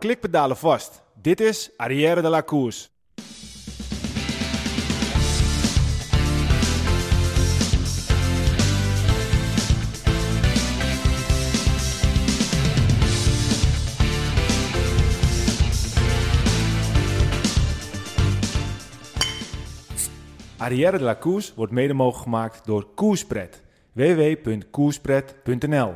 Klikpedalen vast. Dit is Arrière de la Course. Arrière de la Course wordt mede mogelijk gemaakt door Koerspret. www.koerspret.nl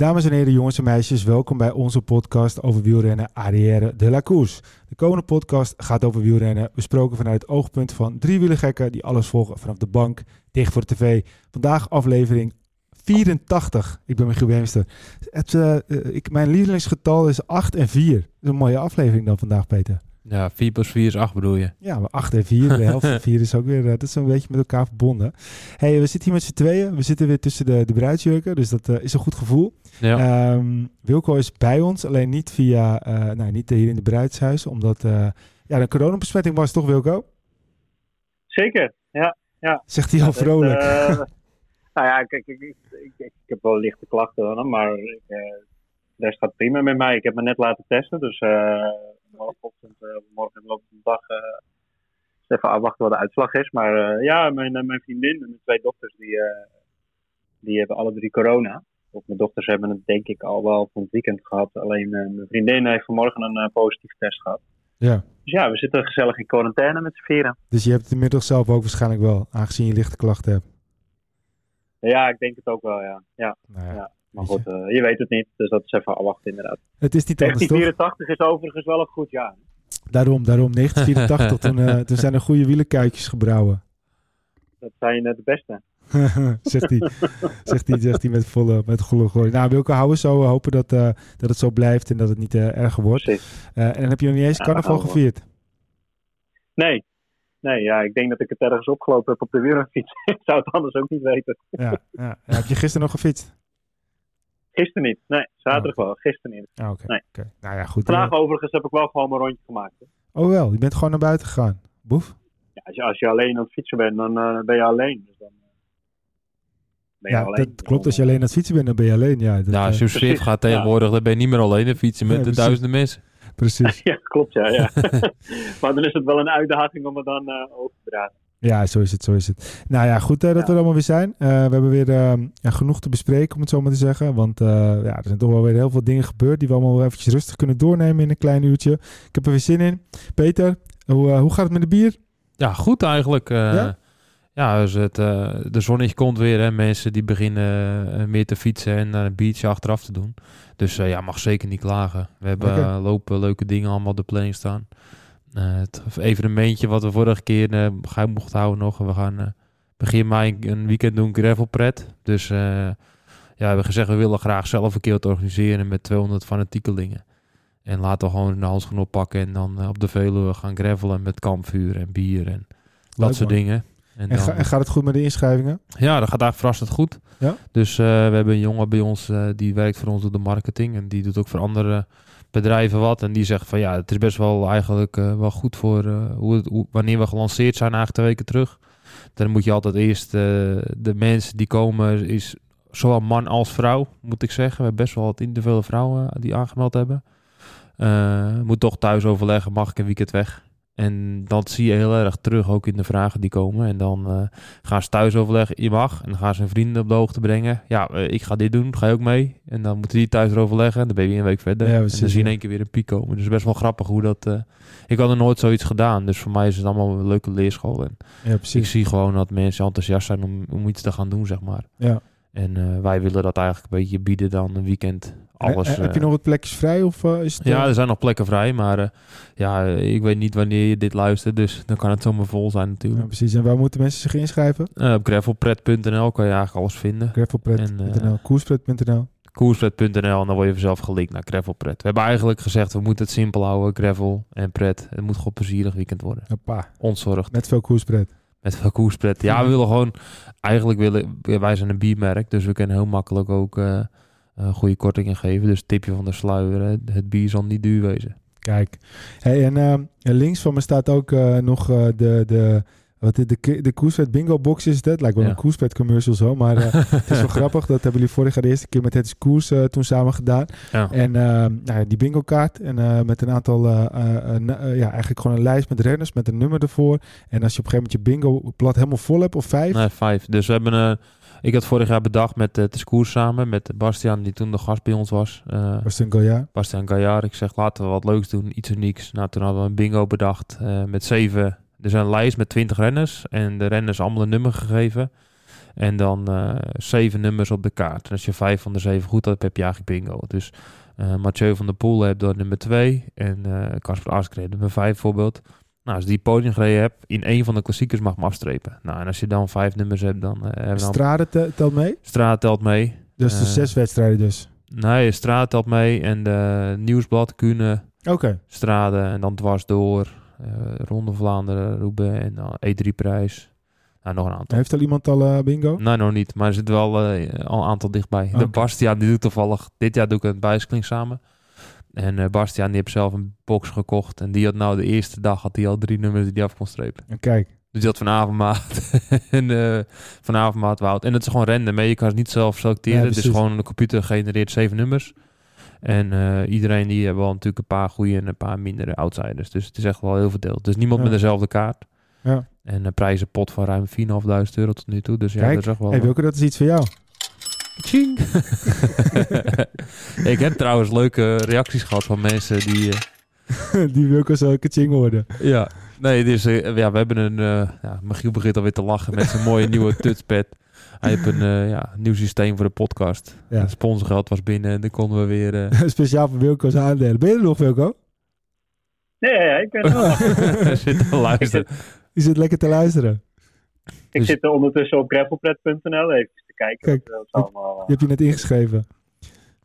Dames en heren, jongens en meisjes, welkom bij onze podcast over wielrennen Arrière de la Course. De komende podcast gaat over wielrennen, besproken vanuit het oogpunt van drie wielergekken die alles volgen vanaf de bank, dicht voor de tv. Vandaag aflevering 84. Ik ben Michiel Beemster. Het, eh, ik, mijn lievelingsgetal is 8 en 4. Dat is een mooie aflevering dan vandaag, Peter. Ja, 4 plus 4 is 8 bedoel je? Ja, maar 8 en 4, de helft van 4 is ook weer, eh, dat is een beetje met elkaar verbonden. hey, we zitten hier met z'n tweeën. We zitten weer tussen de, de bruidsjurken, dus dat eh, is een goed gevoel. Ja. Ehm, Wilco is bij ons, alleen niet via, eh, nou niet hier in de bruidshuis, omdat uh, ja, de coronabesmetting was toch Wilco? Zeker, ja. ja. Zegt hij al vrolijk. Uh, nou ja, kijk, ik, ik, ik, ik, heb wel lichte klachten, maar ik, de rest gaat prima met mij. Ik heb me net laten testen, dus morgenochtend, uh, morgen in de loop van de dag, uh, even afwachten wat de uitslag is. Maar uh, ja, mijn, mijn vriendin en mijn twee dochters, die, die hebben alle drie corona. Of mijn dochters hebben het denk ik al wel van het weekend gehad. Alleen mijn vriendin heeft vanmorgen een positieve test gehad. Ja. Dus ja, we zitten gezellig in quarantaine met z'n vieren. Dus je hebt het inmiddels zelf ook waarschijnlijk wel, aangezien je lichte klachten hebt. Ja, ik denk het ook wel, ja. ja. Nou ja. ja. Maar goed, uh, je weet het niet, dus dat is even afwachten inderdaad. Het is niet anders, 1984 is overigens wel een goed jaar. Daarom, daarom. 1984, toen, uh, toen zijn er goede wielenkuitjes gebrouwen. Dat zijn uh, de beste. zegt hij zegt hij zegt hij met volle met volle gooi. Nou, Wilco, houden zo. hopen dat, dat het zo blijft en dat het niet erger wordt. En dan heb je nog niet eens Ja, carnaval nou, gevierd. Nee. Nee, ja, ik denk dat ik het ergens opgelopen heb op de wielrenfiets. ik zou het anders ook niet weten. Ja. ja, Heb je gisteren nog gefietst? Gisteren niet. Nee, zaterdag wel. Gisteren niet. Ah, Oké. Nee. Nou ja, goed. Vandaag eh, overigens heb ik wel gewoon mijn rondje gemaakt. hè. Oh wel, je bent gewoon naar buiten gegaan. Boef? Ja, als, je, als je alleen aan het fietsen bent, dan eh, ben je alleen. Dus dan eh, ben je Ja, alleen. dat klopt. Als je alleen aan het fietsen bent, dan ben je alleen. Ja, dat, nou, als je op gaat ja. tegenwoordig, dan ben je niet meer alleen en fietsen met Ja, de duizenden mensen. precies. Ja, klopt, ja. ja. maar dan is het wel een uitdaging om het dan eh over te dragen. Ja, zo is het, zo is het. Nou ja, goed eh, dat Ja. we er allemaal weer zijn. Eh, we hebben weer eh, ja, genoeg te bespreken, om het zo maar te zeggen. Want eh, ja, er zijn toch wel weer heel veel dingen gebeurd die we allemaal wel eventjes rustig kunnen doornemen in een klein uurtje. Ik heb er weer zin in. Peter, hoe, hoe gaat het met de bier? Ja, goed eigenlijk. eh, Ja? ja, dus het, eh, de zonnetje komt weer. Hè. Mensen die beginnen meer te fietsen en naar een biertje achteraf te doen. Dus eh, ja, mag zeker niet klagen. We hebben lopen leuke dingen allemaal op de planning staan. Eh, het evenementje wat we vorige keer geheim mochten houden nog. We gaan eh, begin mei een weekend doen gravelpret. Dus ja, we hebben gezegd we willen graag zelf een keer wat organiseren met 200 fanatiekelingen. En laten we gewoon de handschoen oppakken en dan op de Veluwe gaan gravelen met kampvuur en bier en dat Leuk, soort man. dingen. En En, dan, ga- en gaat het goed met de inschrijvingen? ja, dat gaat eigenlijk verrassend goed. Ja? Dus we hebben een jongen bij ons die werkt voor ons op de marketing. En die doet ook voor andere bedrijven wat. En die zegt van ja, het is best wel eigenlijk eh, wel goed voor eh, hoe het, wanneer we gelanceerd zijn eigenlijk twee weken terug. Dan moet je altijd eerst eh, de mensen die komen, is zowel man als vrouw, moet ik zeggen. We hebben best wel wat individuele vrouwen die aangemeld hebben. Moet toch thuis overleggen, mag ik een weekend weg? En dat zie je heel erg terug ook in de vragen die komen. En dan eh, gaan ze thuis overleggen, je mag. En dan gaan ze hun vrienden op de hoogte brengen. Ja, eh, ik ga dit doen, ga je ook mee? En dan moeten die thuis overleggen. En dan ben je weer een week verder. Ja, en dan zie je in één keer weer een piek komen. Dus best wel grappig hoe dat... eh, ik had er nooit zoiets gedaan. Dus voor mij is het allemaal een leuke leerschool. En Ja, ik zie gewoon dat mensen enthousiast zijn om, om iets te gaan doen, zeg maar. Ja. En wij willen dat eigenlijk een beetje bieden dan een weekend. Alles, heb je eh, nog wat plekjes vrij? Of eh, is het, ja, eh, er zijn nog plekken vrij, maar ja, ik weet niet wanneer je dit luistert, dus dan kan het zomaar vol zijn ja, natuurlijk. precies. En waar moeten mensen zich inschrijven? Op gravelpret.nl kan je eigenlijk alles vinden. Gravelpret.nl, En, koerspret.nl. Koerspret.nl en dan word je vanzelf gelinkt naar Gravelpret. We hebben eigenlijk gezegd, we moeten het simpel houden, gravel en pret. Het moet gewoon plezierig weekend worden. Hoppa, Ontzorgd, met veel koerspret. met veel koerspret. Ja, we willen gewoon, eigenlijk willen, wij zijn een biermerk, dus we kunnen heel makkelijk ook eh, goede kortingen geven. Dus tipje van de sluier, hè, het bier zal niet duur wezen. Kijk. Hey, en eh, links van me staat ook eh, nog de, de Wat de, de, de Koerspet bingo box is dat. Lijkt wel Ja. een Koerspet commercial zo. Maar het is wel grappig. Dat hebben jullie vorig jaar de eerste keer met het Koers eh, toen samen gedaan. Ja. En nou, ja, die bingo kaart. En met een aantal, ja, eigenlijk gewoon een lijst met renners met een nummer ervoor. En als je op een gegeven moment je bingo blad helemaal vol hebt of vijf. Nee, vijf. Dus we hebben... eh, ik had vorig jaar bedacht met uh, het koers samen, met Bastiaan, die toen de gast bij ons was. Eh, Goya? Bastiaan Gaillard. Ik zeg, laten we wat leuks doen, iets unieks. Nou, toen hadden we een bingo bedacht eh, met zeven... Er is een lijst met twintig renners en de renners allemaal een nummer gegeven. En dan eh, zeven nummers op de kaart. En als je vijf van de zeven goed hebt, heb je eigenlijk bingo. Dus eh Mathieu van der Poel heeft dan nummer twee en eh Casper Askreen nummer vijf bijvoorbeeld. Nou, als die podium gereden hebt, in één van de klassiekers mag hem afstrepen. Nou, en als je dan vijf nummers hebt, dan eh, hebben dan... Telt mee? Straat telt mee. Dus de Eh, zes wedstrijden dus. Nee, Straat telt mee en de Nieuwsblad, Kuhne, Oké. Strade en dan dwars door. eh, Ronde Vlaanderen, Roubaix en dan E3-prijs. Nou, nog een aantal. Heeft al iemand al bingo? Nee, nog niet. Maar er zit wel al een aantal dichtbij. De Oké. Bastiaan, die doet toevallig... Dit jaar doe ik het bijsklink samen. En eh Bastiaan, die heeft zelf een box gekocht. En die had nou de eerste dag had hij al drie nummers die hij af kon strepen. En Kijk. Dus die had vanavond maat en eh vanavond maat Wout. En het is gewoon random. hè. Je kan het niet zelf selecteren. Ja, het is gewoon een computer genereert zeven nummers. En eh, iedereen die heeft wel natuurlijk een paar goede en een paar mindere outsiders. Dus het is echt wel heel verdeeld. Dus niemand Ja. met dezelfde kaart. Ja. En een prijzenpot van ruim 4.500 euro tot nu toe. Dus ja, Kijk, dat is echt wel... Hey, Wilke, dat is iets voor jou. Tjing. ik heb trouwens leuke reacties gehad van mensen die... eh, Die Wilke zou ik ching worden. ja, nee, dus, eh, ja, we hebben een... eh ja, Michiel begint alweer te lachen met zijn mooie nieuwe touchpad. Hij heeft een eh, ja, nieuw systeem voor de podcast. Ja. Het sponsorgeld was binnen en dan konden we weer... eh, Speciaal voor Wilco's aandelen. Ben je er nog, Wilco? Nee, ja, ja, ik, ben er wel. zitten te luisteren. Je zit lekker te luisteren. ik Dus- zit ondertussen op gravelpret.nl even kijken. Kijk, wat, eh, allemaal, eh, Je hebt je net ingeschreven.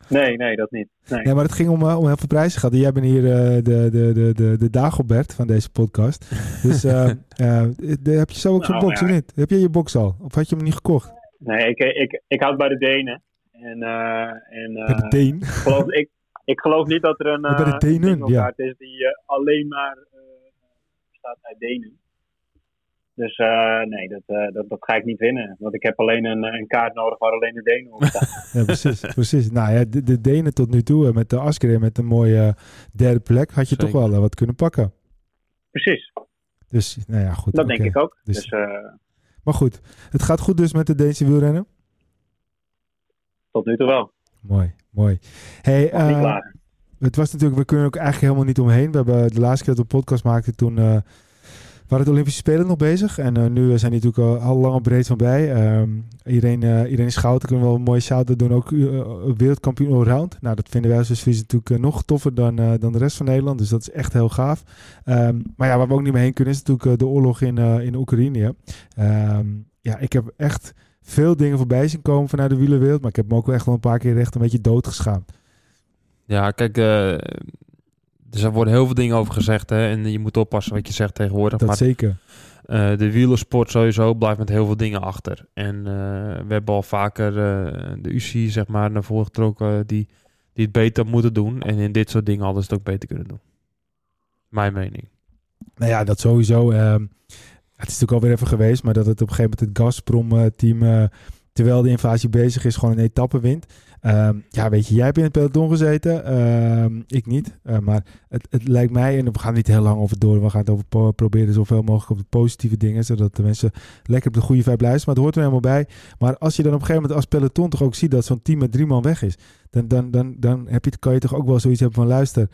Nee, nee, dat niet. Nee. Nee, maar het ging om, eh, om heel veel prijzen gehad. Jij bent hier de, de, de, de, de Dagobert van deze podcast. Dus de- heb je zo ook zo'n Nou, box ja. of niet? Heb jij je box al? Of had je hem niet gekocht? Nee, ik, ik, ik houd bij de Denen. En, en Bij de Deen? ik, geloof, ik, ik geloof niet dat er een, Bij de Denen, bingo-kaart is die alleen maar bestaat uit Denen. Dus eh, nee, dat, eh, dat, dat ga ik niet winnen. Want ik heb alleen een, een kaart nodig waar alleen de Denen op staan. Ja, precies. precies. Nou ja, de, de Denen tot nu toe eh, met de Askeren met een mooie eh, derde plek had je toch wel eh, wat kunnen pakken. Precies, Dus nou ja, goed. dat denk ik ook. Dus- Dus, eh, Maar goed, het gaat goed dus met de Deense wielrennen. tot nu toe wel. Mooi, mooi. Hey, eh. Het was natuurlijk, we kunnen ook eigenlijk helemaal niet omheen. We hebben de laatste keer dat we een podcast maakten, toen eh, waren de Olympische Spelen nog bezig. En eh, nu zijn die natuurlijk al, al lang breed van bij. Ehm, iedereen, eh, iedereen kan wel een mooie shout doen. Ook eh, wereldkampioen allround. Nou, dat vinden wij als Fries natuurlijk eh, nog toffer dan, eh, dan de rest van Nederland. Dus dat is echt heel gaaf. Ehm, maar ja, waar we ook niet meer heen kunnen, is natuurlijk eh, de oorlog in, eh, in Oekraïne. Ehm, ja, ik heb echt veel dingen voorbij zien komen vanuit de wielerwereld. Maar ik heb me ook echt wel een paar keer echt een beetje doodgeschaamd. Ja, kijk, eh, dus er worden heel veel dingen over gezegd. Hè, en je moet oppassen wat je zegt tegenwoordig. Dat maar zeker. eh, de wielersport sowieso blijft met heel veel dingen achter. En eh, we hebben al vaker eh, de UCI zeg maar, naar voren getrokken die, die het beter moeten doen. En in dit soort dingen hadden ze het ook beter kunnen doen. Mijn mening. Nou ja, dat sowieso. ehm, het is natuurlijk alweer even geweest, maar dat het op een gegeven moment het Gazprom-team, terwijl de invasie bezig is, gewoon een etappe wint. Ehm, ja, weet je, jij hebt in het peloton gezeten, ehm, ik niet. Eh, maar het, het lijkt mij, en we gaan niet heel lang over door, we gaan het over proberen zoveel mogelijk op de positieve dingen, zodat de mensen lekker op de goede vibe luisteren. Maar het hoort er helemaal bij. Maar als je dan op een gegeven moment als peloton toch ook ziet dat zo'n team met drie man weg is, dan, dan, dan, dan heb je, kan je toch ook wel zoiets hebben van luister.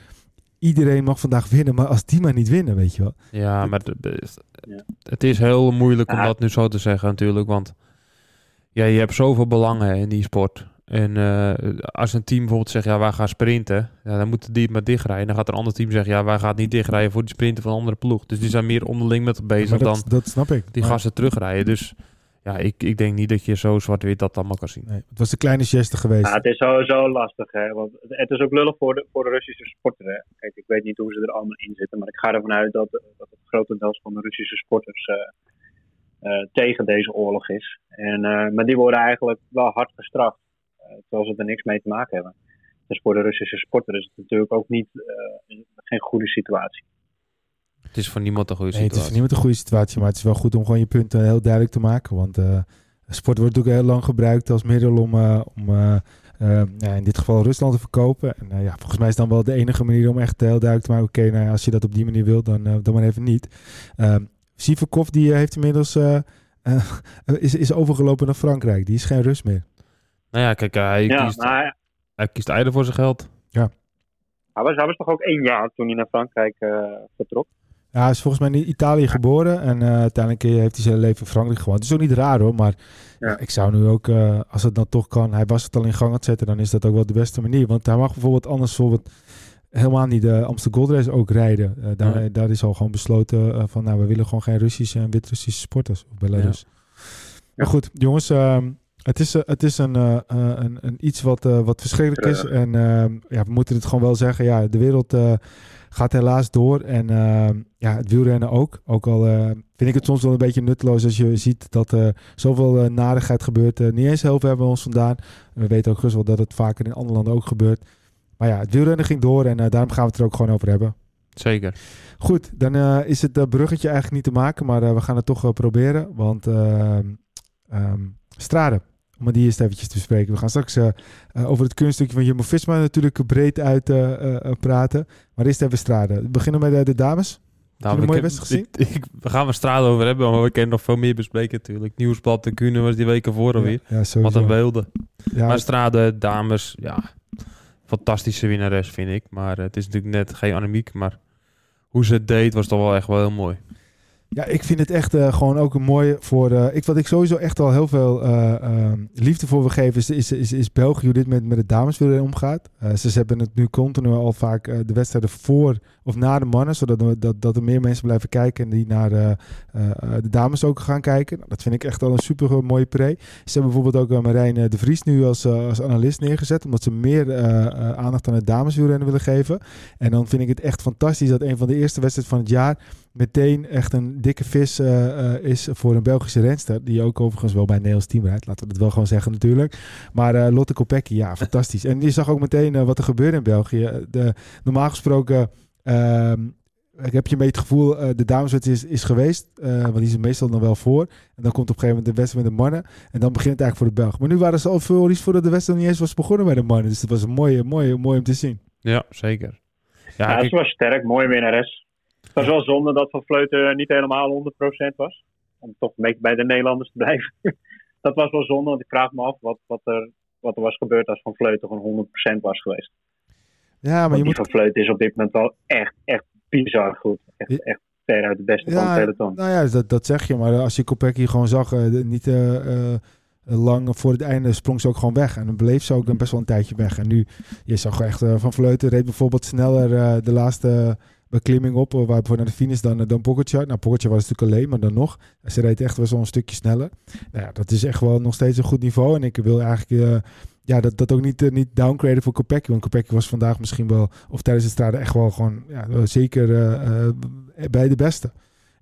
Iedereen mag vandaag winnen, maar als die maar niet winnen, weet je wel. Ja, maar het is heel moeilijk om dat nu zo te zeggen natuurlijk. Want ja, je hebt zoveel belangen in die sport. En eh, als een team bijvoorbeeld zegt, ja, wij gaan sprinten. Ja, dan moeten die het maar dichtrijden. Dan gaat een ander team zeggen, ja, wij gaan het niet dichtrijden voor die sprinten van een andere ploeg. Dus die zijn meer onderling met bezig Maar dan dat, dat snap ik. die Maar- gasten terugrijden. Dus ja, ik, ik denk niet dat je zo zwart-wit dat allemaal kan zien. Nee, het was de kleine geste geweest. Ja, het is sowieso lastig, hè. Want het- is ook lullig voor de, voor de Russische sporter, hè. Kijk, ik weet niet hoe ze er allemaal in zitten, maar ik ga ervan uit dat, dat het grotendeels van de Russische sporters eh, tegen deze oorlog is. En, eh, maar die worden eigenlijk wel hard gestraft, eh, terwijl ze er niks mee te maken hebben. Dus voor de Russische sporter is het natuurlijk ook niet, eh, geen goede situatie. Het is voor niemand een goede Nee, het is situatie. voor niemand een goede situatie, maar het is wel goed om gewoon je punten heel duidelijk te maken. Want eh, sport wordt natuurlijk heel lang gebruikt als middel om, eh, om eh, eh, ja, in dit geval Rusland te verkopen. En eh, ja, volgens mij is dan wel de enige manier om echt heel duidelijk te maken, oké, nou ja, als je dat op die manier wilt, dan, eh, dan maar even niet. Sivakov, die eh, heeft inmiddels, eh, eh, is, is overgelopen naar Frankrijk. Die is geen Rus meer. Nou ja, kijk, hij, Ja, kiest, maar hij, hij kiest eieren voor zijn geld. hij was, hij was toch ook één jaar toen hij naar Frankrijk eh, vertrok? Ja, hij is volgens mij in Italië geboren en eh, uiteindelijk heeft hij zijn leven in Frankrijk gewoond. Het is ook niet raar hoor, maar Ja. ja, ik zou nu ook, eh, als het dan toch kan, hij was het al in gang aan het zetten, dan is dat ook wel de beste manier. Want hij mag bijvoorbeeld anders bijvoorbeeld helemaal niet de Amsterdam Gold Race ook rijden. Eh, daar, daar is al gewoon besloten eh, van, nou, we willen gewoon geen Russische en Wit-Russische sporters of Belarus. Maar goed, jongens, ehm, het is, eh, het is een, eh, eh, een, een iets wat, eh, wat verschrikkelijk is. En ehm, ja, we moeten het gewoon wel zeggen. Ja, de wereld eh, gaat helaas door. En ehm, ja, het wielrennen ook. Ook al eh, vind ik het soms wel een beetje nutteloos als je ziet dat er zoveel eh, narigheid gebeurt. Eh, niet eens heel ver bij ons vandaan. We weten ook gerust wel dat het vaker in andere landen ook gebeurt. Maar ja, het wielrennen ging door en eh, daarom gaan we het er ook gewoon over hebben. Zeker. Goed, dan eh, is het eh, bruggetje eigenlijk niet te maken, maar we gaan het toch proberen. Want ehm ehm, Strade, om die eerst eventjes te bespreken. We gaan straks over het kunststukje van Jumbo-Visma natuurlijk breed uit praten. Maar eerst even Strade. We beginnen met de dames. Nou, de mooie wedstrijd ik- ik- we gaan we straat over hebben, maar we kunnen nog veel meer bespreken natuurlijk. Nieuwsblad de Kunen was die weken voor alweer. Ja, ja, Wat een wilde. Ja, maar Strade, dames, ja, fantastische winnares vind ik. Maar eh, het is natuurlijk net geen anemiek, maar hoe ze het deed was toch wel echt wel heel mooi. Ja, ik vind het echt eh, gewoon ook een mooie voor. eh, ik, wat ik sowieso echt al heel veel eh, ehm, liefde voor wil geven, is, is, is, is België hoe dit met, met de dames omgaat. Eh, ze hebben het nu continu al vaak de wedstrijden voor of na de mannen, zodat dat, dat er meer mensen blijven kijken en die naar de dames ook gaan kijken. Nou, dat vind ik echt al een super mooie pre. Ze hebben bijvoorbeeld ook Marijn de Vries nu als, als analist neergezet, omdat ze meer aandacht aan het dameswielrennen willen geven. En dan vind ik het echt fantastisch dat een van de eerste wedstrijden van het jaar meteen echt een dikke vis eh, eh, is voor een Belgische renster. Die ook overigens wel bij een Nederlands team rijdt. Laten we dat wel gewoon zeggen natuurlijk. Maar eh, Lotte Kopecky, ja, fantastisch. En je zag ook meteen wat er gebeurde in België. De, normaal gesproken... ehm, ik heb je mee het gevoel, eh, de dameswedstrijd is, is geweest. eh, want die is meestal dan wel voor. En dan komt op een gegeven moment de wedstrijd met de mannen. En dan begint het eigenlijk voor de Belgen. Maar nu waren ze al veel iets voordat de wedstrijd niet eens was begonnen bij de mannen. Dus dat was een mooie, mooie, mooi om te zien. Ja, zeker. Ja, Ja, ze was sterk, mooie winnares. Het was wel zonde dat Van Vleuten niet helemaal 100% was. Om toch een beetje bij de Nederlanders te blijven. dat was wel zonde, want ik vraag me af wat, wat, er, wat er was gebeurd als Van Vleuten gewoon 100% was geweest. Ja, maar Want je moet Van Vleuten is op dit moment wel echt, echt bizar goed. Echt, echt veruit de beste van het peloton. Nou ja, dat, dat zeg je. Maar als je Kopecky gewoon zag, eh, de- niet eh, eh, lang voor het einde sprong ze ook gewoon weg. En dan bleef ze ook dan best wel een tijdje weg. En nu, je zag echt Van Vleuten reed bijvoorbeeld sneller de laatste beklimming op, eh, waar voor naar de finish dan, eh, dan Pogacar. Nou, Pogacar was natuurlijk alleen, maar dan nog. Ze reed echt wel zo'n stukje sneller. Nou ja, dat is echt wel nog steeds een goed niveau. En ik wil eigenlijk... eh, ja, dat, dat ook niet, eh, niet downgraden voor Kopecky. Want Kopecky was vandaag misschien wel, of tijdens de strade echt wel gewoon, ja, zeker eh, eh, bij de beste.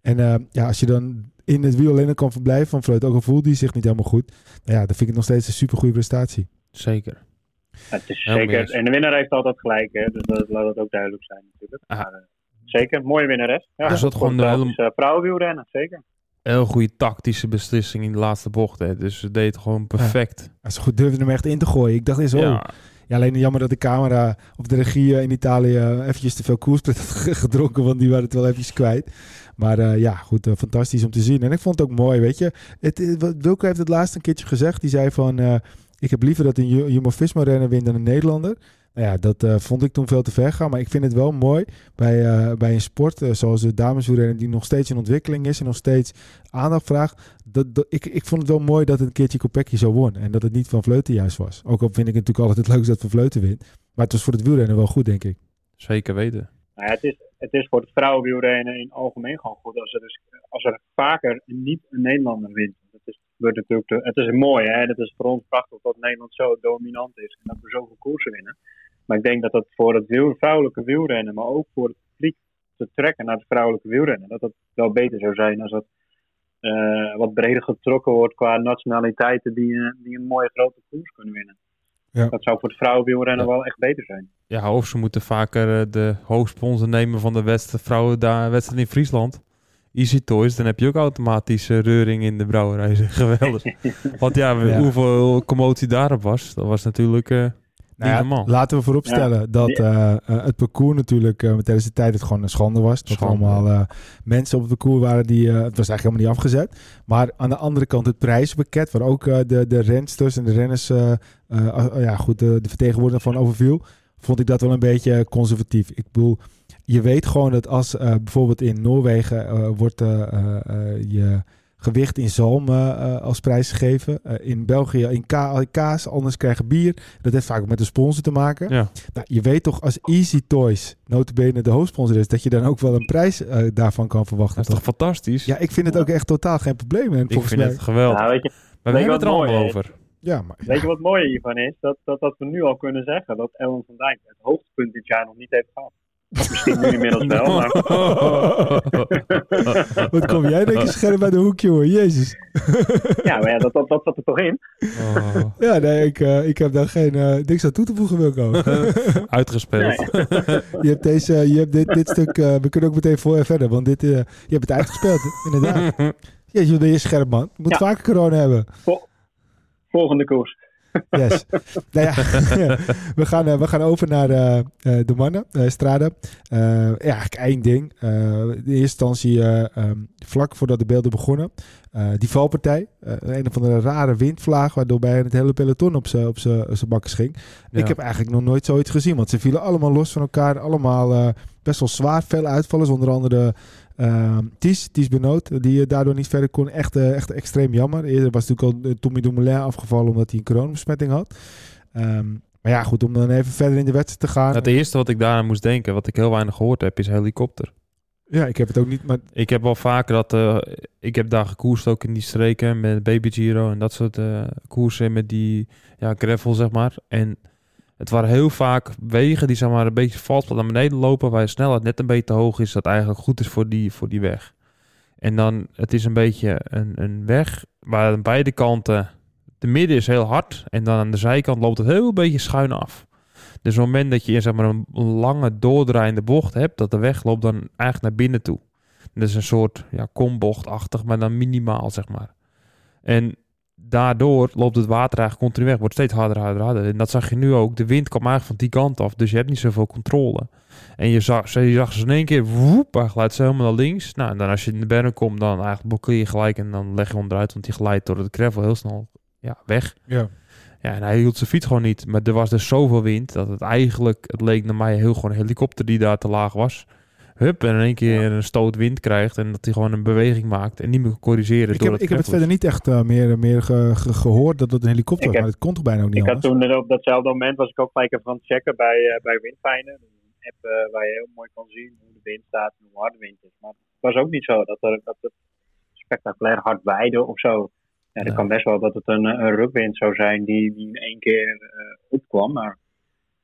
En ja, als je dan in het wiel alleen kan verblijven van Vleut, ook al voelt hij zich niet helemaal goed. Nou ja, dan vind ik het nog steeds een super goede prestatie. zeker. Ja, het is zeker, en de winnaar heeft altijd gelijk, hè, dus dat, laat dat ook duidelijk zijn natuurlijk. Ah. Maar, zeker, mooie winnares. Ja, Er zat gewoon de eh, vrouwenwielrennen, zeker. Heel goede tactische beslissing in de laatste bocht. Hè. Dus ze deed het gewoon perfect. Als ze goed durfde hem echt in te gooien. Ik dacht eens, oh. Ja. Ja, alleen jammer dat de camera of de regie eh, in Italië eh, eventjes te veel koerspret had ge- gedronken, want die waren het wel eventjes kwijt. Maar eh, ja, goed, fantastisch om te zien. En ik vond het ook mooi, weet je. Het, wat- Wilco heeft het laatst een keertje gezegd. Die zei van, eh, ik heb liever dat een Ju- Jumbo-Visma-renner wint dan een Nederlander. Nou ja, dat eh, vond ik toen veel te ver gaan. Maar ik vind het wel mooi bij, eh, bij een sport eh, zoals de dameswielrennen... die nog steeds in ontwikkeling is en nog steeds aandacht vraagt. Dat, dat, ik, ik vond het wel mooi dat het een keertje Kopecky zo won. En dat het niet Van Vleuten juist was. Ook al vind ik het natuurlijk altijd het leukst dat Van Vleuten wint. Maar het was voor het wielrennen wel goed, denk ik. zeker weten. Nou ja, het, is, het is voor het vrouwenwielrennen in het algemeen gewoon goed als er, dus, als er vaker niet een Nederlander wint. Dat gebeurt natuurlijk te- het is mooi, hè? Het is voor ons prachtig dat Nederland zo dominant is en dat we zoveel koersen winnen. Maar ik denk dat dat voor het wiel, vrouwelijke wielrennen, maar ook voor het publiek te trekken naar het vrouwelijke wielrennen, dat het wel beter zou zijn als dat eh, wat breder getrokken wordt qua nationaliteiten die, eh, die een mooie grote koers kunnen winnen. Ja. Dat zou voor het vrouwenwielrennen wel echt beter zijn. Ja, of ze moeten vaker eh, de hoofdsponsor nemen van de wedstrijd, vrouwen daar, wedstrijd in Friesland. Easy Toys, dan heb je ook automatisch eh, reuring in de brouwerij. Geweldig. Want ja, hoeveel commotie daarop was, dat was natuurlijk Nou niet normaal. laten we vooropstellen dat eh, eh, het parcours natuurlijk eh, tijdens de tijd het gewoon een schande was. Dat er Schande. allemaal eh, mensen op het parcours waren die... eh, het was eigenlijk helemaal niet afgezet. Maar aan de andere kant het prijzenpakket... waar ook eh, de, de rensters en de renners... ja, goed, de, de vertegenwoordiger van overviel... vond ik dat wel een beetje conservatief. Ik bedoel, je weet gewoon dat als eh, bijvoorbeeld in Noorwegen... eh, wordt eh, je gewicht in zalm als prijs gegeven. Eh, in België in ka kaas, anders krijgen bier. Dat heeft vaak ook met de sponsor te maken. Ja. Nou, je weet toch als Easy Toys notabene de hoofdsponsor is... dat je dan ook wel een prijs daarvan kan verwachten. Dat is toch toch? fantastisch? Ja, ik vind het ook echt totaal geen probleem. En ik volgens vind mij, het geweldig. Nou, weet je, maar weet we je hebben het er wat allemaal over. Ja, maar weet je wat mooi hiervan is? Dat, dat, dat we nu al kunnen zeggen dat Ellen van Dijk het hoogtepunt dit jaar nog niet heeft gehad. Misschien nu inmiddels wel, maar... wat kom jij denk je scherp bij de hoek, jongen? Jezus. Ja, maar ja, dat, dat, dat zat er toch in? Oh, Ja, nee, ik, eh, ik heb daar geen eh, niks aan toe te voegen, Wilco. uitgespeeld. Nee. je hebt, deze, je hebt dit, dit stuk... eh, we kunnen ook meteen voor verder, want dit, eh, je hebt het uitgespeeld, inderdaad. Ja, je bent scherp, man. Je moet Ja. vaker corona hebben. Volgende koers. Yes. nou ja, we, gaan, eh, we gaan over naar eh, eh, de mannen, eh Strade. Ja, eigenlijk één ding. In eerste instantie, eh, ehm, vlak voordat de beelden begonnen, die valpartij. een of andere rare windvlaag, waardoor bij het hele peloton op zijn op bakkes ging. Ja. Ik heb eigenlijk nog nooit zoiets gezien, want ze vielen allemaal los van elkaar. Allemaal best wel zwaar, veel uitvallers. Onder andere eh, Ties, Ties Benoot, die daardoor niet verder kon. Echt, eh, echt extreem jammer. Eerder was natuurlijk al eh, Tommy Dumoulin afgevallen omdat hij een coronabesmetting had. Ehm, maar ja, goed, om dan even verder in de wedstrijd te gaan. Het eerste wat ik daar aan moest denken, wat ik heel weinig gehoord heb, is helikopter. Ja, ik heb het ook niet, maar Ik heb wel vaker dat... eh, ik heb daar gekoerst ook in die streken met Baby Giro en dat soort koersen met die ja, gravel, zeg maar. En het waren heel vaak wegen die zeg maar een beetje vals naar beneden lopen, waar je snelheid net een beetje te hoog is, dat eigenlijk goed is voor die, voor die weg. En dan, het is een beetje een, een weg waar aan beide kanten, de midden is heel hard en dan aan de zijkant loopt het heel beetje schuin af. Dus op het moment dat je zeg maar, een lange doordraaiende bocht hebt, dat de weg loopt dan eigenlijk naar binnen toe. Dat is een soort ja, kombochtachtig, maar dan minimaal, zeg maar. En daardoor loopt het water eigenlijk continu weg. Wordt steeds harder, harder, harder. En dat zag je nu ook. De wind kwam eigenlijk van die kant af. Dus je hebt niet zoveel controle. En je zag, je zag ze in één keer... Woep, hij glijdt ze helemaal naar links. Nou, en dan als je in de berm komt, dan eigenlijk blokkeer je gelijk. En dan leg je onderuit. Want die glijdt door het gravel heel snel ja, weg. ja. Ja, en hij hield zijn fiets gewoon niet. Maar er was dus zoveel wind dat het eigenlijk, het leek naar mij heel gewoon een helikopter die daar te laag was. Hup, en in één keer een stoot wind krijgt en dat hij gewoon een beweging maakt en niet meer kan corrigeren. Ik door heb, ik heb het verder niet echt eh, meer, meer ge- ge- gehoord dat het een helikopter Ik was, heb- maar het kon toch bijna ook niet Ik had toen op datzelfde moment was ik ook gelijk even aan het checken bij, eh bij Windfijnen. Een app eh, waar je heel mooi kan zien hoe de wind staat en hoe hard de wind is. Maar het was ook niet zo dat, er, dat het spectaculair hard waaide of zo. Ja, het Ja. kan best wel dat het een, een rukwind zou zijn die, die in één keer eh, opkwam. Maar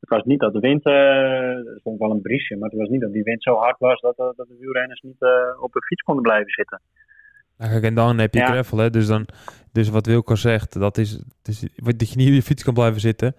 het was niet dat de wind, eh er stond wel een briesje, maar het was niet dat die wind zo hard was dat, eh, dat de wielrenners niet eh, op hun fiets konden blijven zitten. Nou, en dan heb je Ja. gravel, hè. Dus, dan, dus wat Wilco zegt, dat is, het is dat je niet op je fiets kan blijven zitten.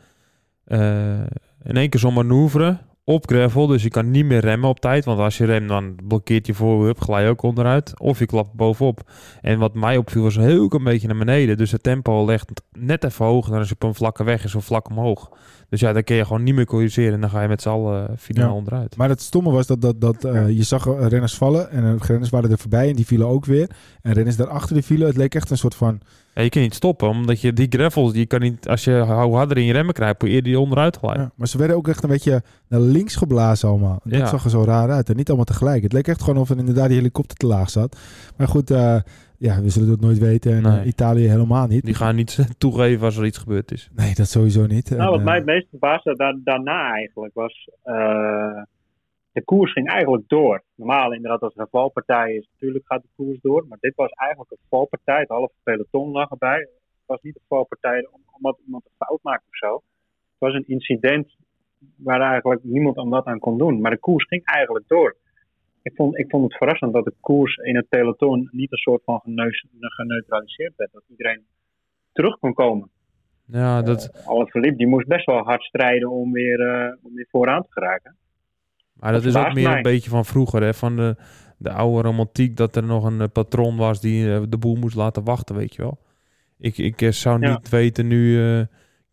Eh, in één keer zo'n manoeuvre op gravel, dus je kan niet meer remmen op tijd. Want als je remt, dan blokkeert je voorwiel, glij je ook onderuit. Of je klapt bovenop. En wat mij opviel, was heel een beetje naar beneden. Dus het tempo legt net even hoog. Dan als je op een vlakke weg is, of vlak omhoog. Dus ja, dan kun je gewoon niet meer corrigeren. En dan ga je met z'n allen eh, finaal Ja. onderuit. Maar het stomme was dat, dat, dat eh, je zag eh, renners vallen en renners waren er voorbij en die vielen ook weer. En renners daarachter die vielen. Het leek echt een soort van... Ja, je kan niet stoppen, omdat je die gravels, die kan niet, als je hoe harder in je remmen krijgt, hoe eerder je onderuit glijdt. Ja, maar ze werden ook echt een beetje naar links geblazen allemaal. Dat Ja. zag er zo raar uit. En niet allemaal tegelijk. Het leek echt gewoon of er inderdaad die helikopter te laag zat. Maar goed, eh, ja, we zullen het nooit weten. En Nee. eh, Italië helemaal niet. Die gaan niet toegeven als er iets gebeurd is. Nee, dat sowieso niet. Nou, En, wat eh, mij het meest verbaasde da- daarna eigenlijk was. eh, de koers ging eigenlijk door. Normaal, inderdaad, als er een valpartij is, natuurlijk gaat de koers door. Maar dit was eigenlijk een valpartij. Het halve peloton lag erbij. Het was niet een valpartij om- omdat iemand een fout maakt of zo. Het was een incident waar eigenlijk niemand aan dat aan kon doen. Maar de koers ging eigenlijk door. Ik vond, ik vond het verrassend dat de koers in het peloton niet een soort van geneus- geneutraliseerd werd. Dat iedereen terug kon komen. Ja, dat, Uh, Alaphilippe, die moest best wel hard strijden om weer, uh, om weer vooraan te geraken. Maar dat, dat is ook meer mij. een beetje van vroeger, hè? van de, de oude romantiek, dat er nog een uh, patroon was die de boel moest laten wachten, weet je wel. Ik, ik zou niet ja. weten nu,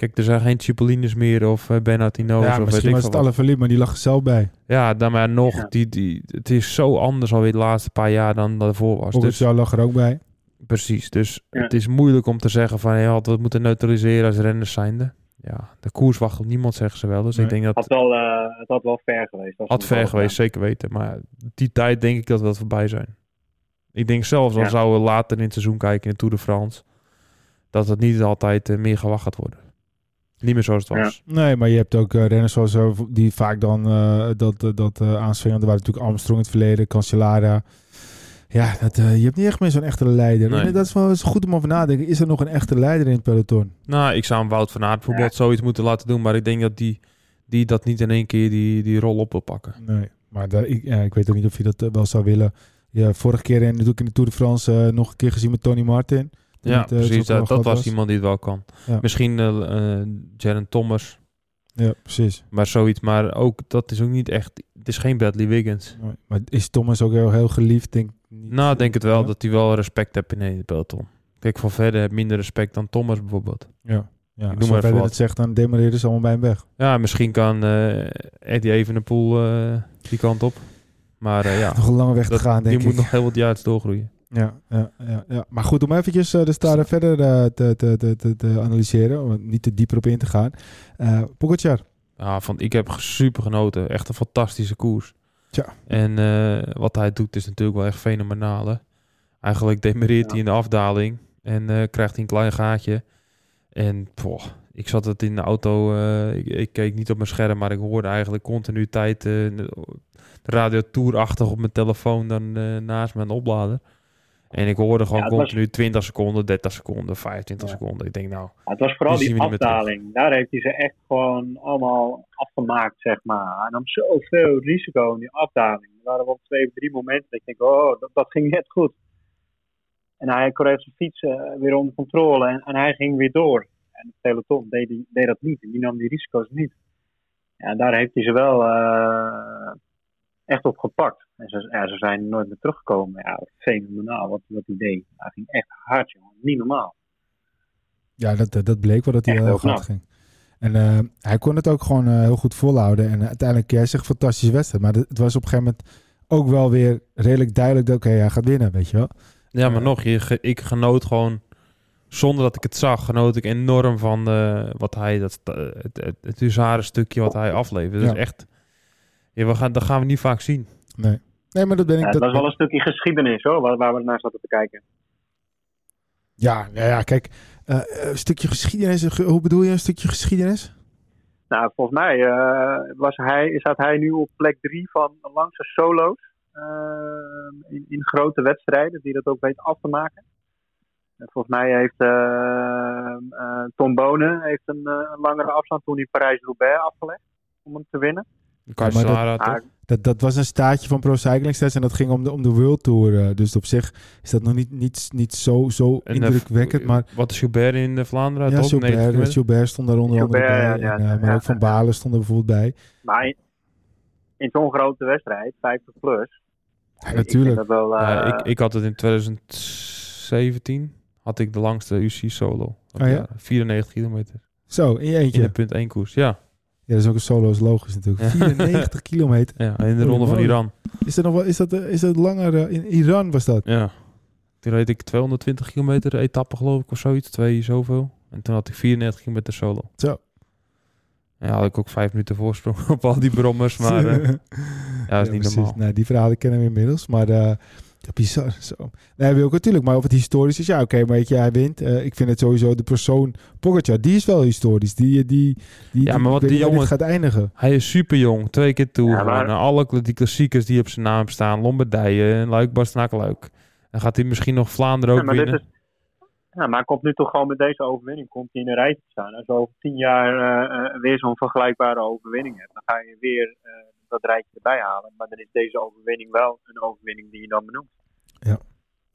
kijk, er zijn geen Cipollines meer of uh, Bernardino's. Ja, of misschien weet was het Alaphilippe, maar die lag er zelf bij. Ja, dan maar nog, ja. die, die, het is zo anders alweer de laatste paar jaar dan dat ervoor was. Dus jou lag er ook bij. Precies, dus ja. het is moeilijk om te zeggen van, je had het moeten neutraliseren als renners zijnde. Ja, de koers wacht op niemand, zeggen ze wel. Dus nee. ik denk dat... Had wel, uh, het had wel ver geweest. Had ver geweest, zeker weten. Maar die tijd denk ik dat we dat voorbij zijn. Ik denk zelfs, dan ja. zouden we later in het seizoen kijken in Tour de France... dat het niet altijd uh, meer gewacht gaat worden. Niet meer zoals het was. Ja. Nee, maar je hebt ook uh, renners zoals uh, die vaak dan uh, dat, dat aanswingen. Er waren natuurlijk Armstrong in het verleden, Cancellara. Ja, dat, je hebt niet echt meer zo'n echte leider. Nee. En dat is wel eens goed om over na te denken. Is er nog een echte leider in het peloton? Nou, ik zou hem Wout van Aert bijvoorbeeld ja. zoiets moeten laten doen. Maar ik denk dat die, die dat niet in één keer die, die rol op wil pakken. Nee, maar daar, ik, ja, ik weet ook niet of je dat wel zou willen. Ja, vorige keer in, natuurlijk in de Tour de France nog een keer gezien met Tony Martin. Ja, niet, uh, precies. Dat, dat was, was iemand die het wel kan. Ja. Misschien uh, uh, Jaron Thomas. Ja, precies. Maar zoiets. Maar ook, dat is ook niet echt... Het is geen Bradley Wiggins. Nee, maar is Thomas ook heel, heel geliefd? Denk, niet, nou, denk het wel. Ja? Dat hij wel respect heeft in het peloton. Kijk, van verder heb minder respect dan Thomas bijvoorbeeld. Ja. Ja, ik noem maar even wat. het zegt, dan demareren ze allemaal bij hem weg. Ja, misschien kan uh, Eddie Evenepoel uh, die kant op. Maar uh, ja, nog een lange weg dat, te gaan, denk die ik. moet nog heel wat jaar doorgroeien. Ja, ja, ja, ja, maar goed, om eventjes uh, de staren verder uh, te, te, te, te, analyseren, om niet te dieper op in te gaan. Uh, Pogacar. Ja, van, ik heb super genoten. Echt een fantastische koers. Ja. En wat hij doet is natuurlijk wel echt fenomenaal. Hè? Eigenlijk demereert ja. hij in de afdaling en krijgt hij een klein gaatje. En poh, ik zat het in de auto, ik, ik, keek niet op mijn scherm, maar ik hoorde eigenlijk continu tijd de radio tourachtig op mijn telefoon dan naast mijn oplader. En ik hoorde gewoon ja, continu was... 20 seconden, 30 seconden, 25 ja. seconden. Ik denk nou... Ja, het was vooral die, afdaling. Daar heeft hij ze echt gewoon allemaal afgemaakt, zeg maar. Hij nam zoveel risico in die afdaling. Er waren wel twee of drie momenten dat ik denk, oh, dat, dat ging net goed. En hij kreeg zijn fiets uh, weer onder controle en, en, hij ging weer door. En het peloton deed, die, deed dat niet. En die nam die risico's niet. Ja, daar heeft hij ze wel uh, echt op gepakt. En ze, ja, ze zijn nooit meer teruggekomen. Ja, fenomenaal wat, wat hij deed. Hij ging echt hard, jongen. Niet normaal. Ja, dat, dat bleek wel dat hij echt heel hard ging. En uh, hij kon het ook gewoon uh, heel goed volhouden. En uiteindelijk, jij zegt fantastische wedstrijd. Maar het was op een gegeven moment ook wel weer redelijk duidelijk dat oké, okay, hij gaat winnen, weet je wel. Ja, maar uh, nog, je, ik genoot gewoon, zonder dat ik het zag, genoot ik enorm van wat hij, dat, het, het, het huzaren stukje wat hij aflevert. Dus ja. echt, ja, we gaan, dat gaan we niet vaak zien. Nee. Nee, maar dat ben ik. Ja, dat was wel een stukje geschiedenis hoor, waar, waar we naar zaten te kijken. Ja, ja, ja kijk, uh, een stukje geschiedenis. Hoe bedoel je een stukje geschiedenis? Nou, volgens mij uh, was hij, staat hij nu op plek drie van de langste solo's uh, in, in, grote wedstrijden, die dat ook weet af te maken. En volgens mij heeft Tom Bonen heeft een, een langere afstand toen hij Parijs-Roubaix afgelegd om hem te winnen. Cancellara, dat, dat, dat, was een staatje van Pro Cycling Stats en dat ging om de, om de World Tour. Uh, dus op zich is dat nog niet, niet, niet zo, zo en indrukwekkend. Maar, wat is Joubert in de Vlaanderen? Ja, Joubert, Joubert stond daar onder Joubert, andere bij. Ja, en, ja, maar ja, ook Van Balen stond er bijvoorbeeld bij. Maar in, in zo'n grote wedstrijd, 50 plus. Ja, natuurlijk. Ik, wel, uh, ik, ik had het in 2017, had ik de langste UC solo. Oh, ja? 94 kilometer. Zo, in je eentje? In de punt 1 koers, ja. Ja, dat is ook een solo, is logisch natuurlijk. 94 kilometer. Ja, in de ronde van Iran. Is dat nog wel, is dat, is dat langer? Uh, in Iran was dat? Ja. Toen reed ik 220 kilometer etappe geloof ik of zoiets, twee zoveel. En toen had ik 94 kilometer solo. Zo. Ja, had ik ook vijf minuten voorsprong op al die brommers, maar uh, ja, dat is niet normaal. Nee, die verhalen kennen we inmiddels, maar uh, bizar. Zo. Nee, wil ik natuurlijk, maar of het historisch is, ja, oké, okay, maar weet je, hij wint. Uh, ik vind het sowieso de persoon Pogacar, die is wel historisch. Die, die, die, ja, maar wat die jongen gaat eindigen. Hij is super jong, twee keer toe. Ja, maar... Alle die klassiekers die op zijn naam staan, Lombardije, Luik, Bastenaken, Luik. Dan gaat hij misschien nog Vlaanderen ook ja, maar winnen. Dit is, ja, maar hij komt nu toch gewoon met deze overwinning komt hij in een rijtje te staan. Als je over tien jaar uh, weer zo'n vergelijkbare overwinning hebt, dan ga je weer uh, dat rijtje erbij halen. Maar dan is deze overwinning wel een overwinning die je dan benoemt. Ja.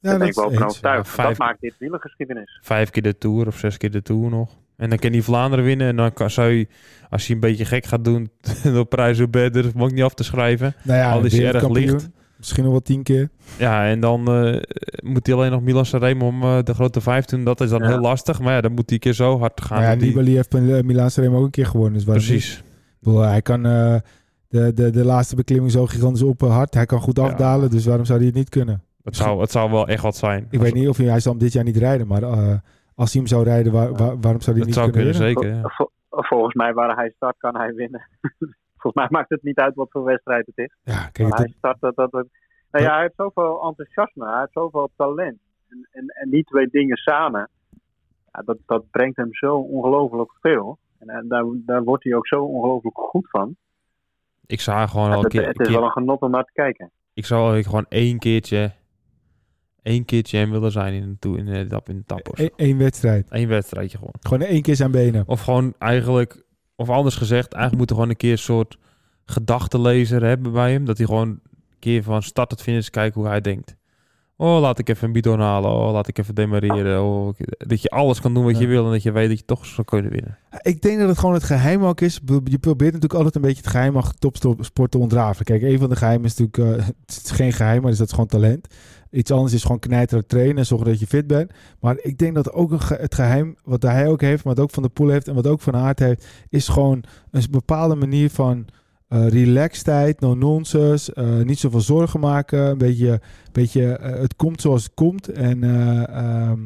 Ja, Daar ben ik wel van overtuigd. Ja, vijf- Dat maakt dit wielergeschiedenis. Vijf keer de Tour of zes keer de Tour nog. En dan kan hij Vlaanderen winnen. En dan kan, zou je, als hij een beetje gek gaat doen, op prijs op bed, dat mag niet af te schrijven. Nou ja, Al is hij erg licht. Misschien nog wel tien keer. Ja, en dan eh, moet hij alleen nog Milan Sanremo om eh, de grote vijf doen. Dat is dan Ja. heel lastig. Maar ja, dan moet hij een keer zo hard gaan. Maar ja, dat hij- Nibali heeft bij Milaan Sanremo ook een keer gewonnen. Dus? Precies. Ik bedoel, hij kan eh, de, de, de laatste beklimming zo gigantisch op eh, hard. Hij kan goed Ja. afdalen, dus waarom zou hij het niet kunnen? Het zou, het zou wel echt wat zijn. Ik weet niet of hij, hij zal hem dit jaar niet rijden, maar eh, als hij hem zou rijden, waar, waar- waarom zou hij Het niet zou kunnen zeker. Ja. Vol- volgens mij, waar hij start, kan hij winnen. volgens mij maakt het niet uit wat voor wedstrijd het is. Ja, kijk, hij start dat, dat, dat- nou ja, hij heeft zoveel enthousiasme, hij heeft zoveel talent. En, en, en die twee dingen samen, ja, dat, dat brengt hem zo ongelooflijk veel. En, en daar, daar wordt hij ook zo ongelooflijk goed van. Ik zou gewoon Ja, al een het, keer... het een is keer- wel een genot om naar te kijken. ik zou gewoon één keertje... één keertje hem willen zijn in een, toe, in een etappe in de tap. Eén wedstrijd. Eén wedstrijdje gewoon. Gewoon één keer zijn benen. Of gewoon eigenlijk... Of anders gezegd, eigenlijk moeten we gewoon een keer een soort gedachtenlezer hebben bij hem. Dat hij gewoon een keer van start tot finish kijkt hoe hij denkt. Oh, laat ik even een bidon halen. Oh, laat ik even demareren. Oh, dat je alles kan doen wat je wil en dat je weet dat je toch zou kunnen winnen. Ik denk dat het gewoon het geheim ook is. Je probeert natuurlijk altijd een beetje het geheim achter topsport te ontrafelen. Kijk, een van de geheimen is natuurlijk... eh, het is geen geheim, maar is dat is gewoon talent. Iets anders is gewoon knijteren trainen en zorgen dat je fit bent. Maar ik denk dat ook het geheim, wat hij ook heeft, wat ook Van de Poel heeft en wat ook Van Aert heeft, is gewoon een bepaalde manier van eh relaxedheid, no nonsense, eh, niet zoveel zorgen maken, een beetje, beetje eh, het komt zoals het komt. En eh, ehm,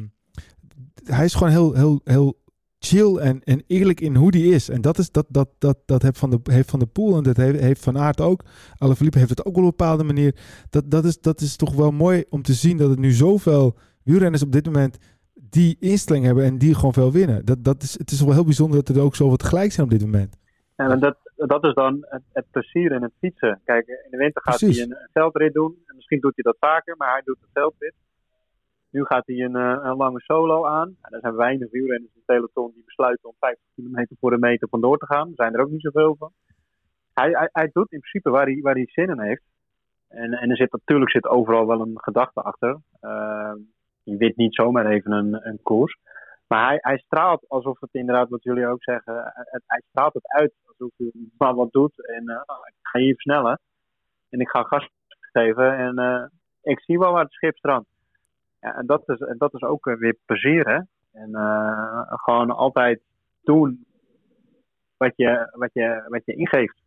hij is gewoon heel, heel, heel chill en, en eerlijk in hoe die is. En dat, is, dat, dat, dat, dat heeft, van de, heeft Van de Poel en dat heeft, heeft Van Aert ook. Alaphilippe heeft het ook op een bepaalde manier. Dat, dat, is, dat is toch wel mooi om te zien dat er nu zoveel wielrenners op dit moment die instelling hebben en die gewoon veel winnen. Dat, dat is, het is wel heel bijzonder dat er ook zoveel tegelijk zijn op dit moment. En dat, dat is dan het, het plezier in het fietsen. Kijk, in de winter gaat Precies. hij een veldrit doen. En misschien doet hij dat vaker, maar hij doet een veldrit. Nu gaat hij een, eh, een lange solo aan. Nou, er zijn weinig wielrenners in peloton die besluiten om 50 kilometer voor de meter vandoor te gaan. Er zijn er ook niet zoveel van. Hij, hij, hij doet in principe waar hij, waar hij zin in heeft. En, en er zit natuurlijk zit overal wel een gedachte achter. Uh, je wint niet zomaar even een, een koers. Maar hij, hij straalt alsof het inderdaad, wat jullie ook zeggen, hij straalt het uit alsof hij maar wat doet. En uh, ik ga hier versnellen. En ik ga gas geven. En uh, ik zie wel waar het schip strandt. Ja, en dat is, en dat is ook weer plezier. En uh, gewoon altijd doen wat je, wat je, wat je ingeeft.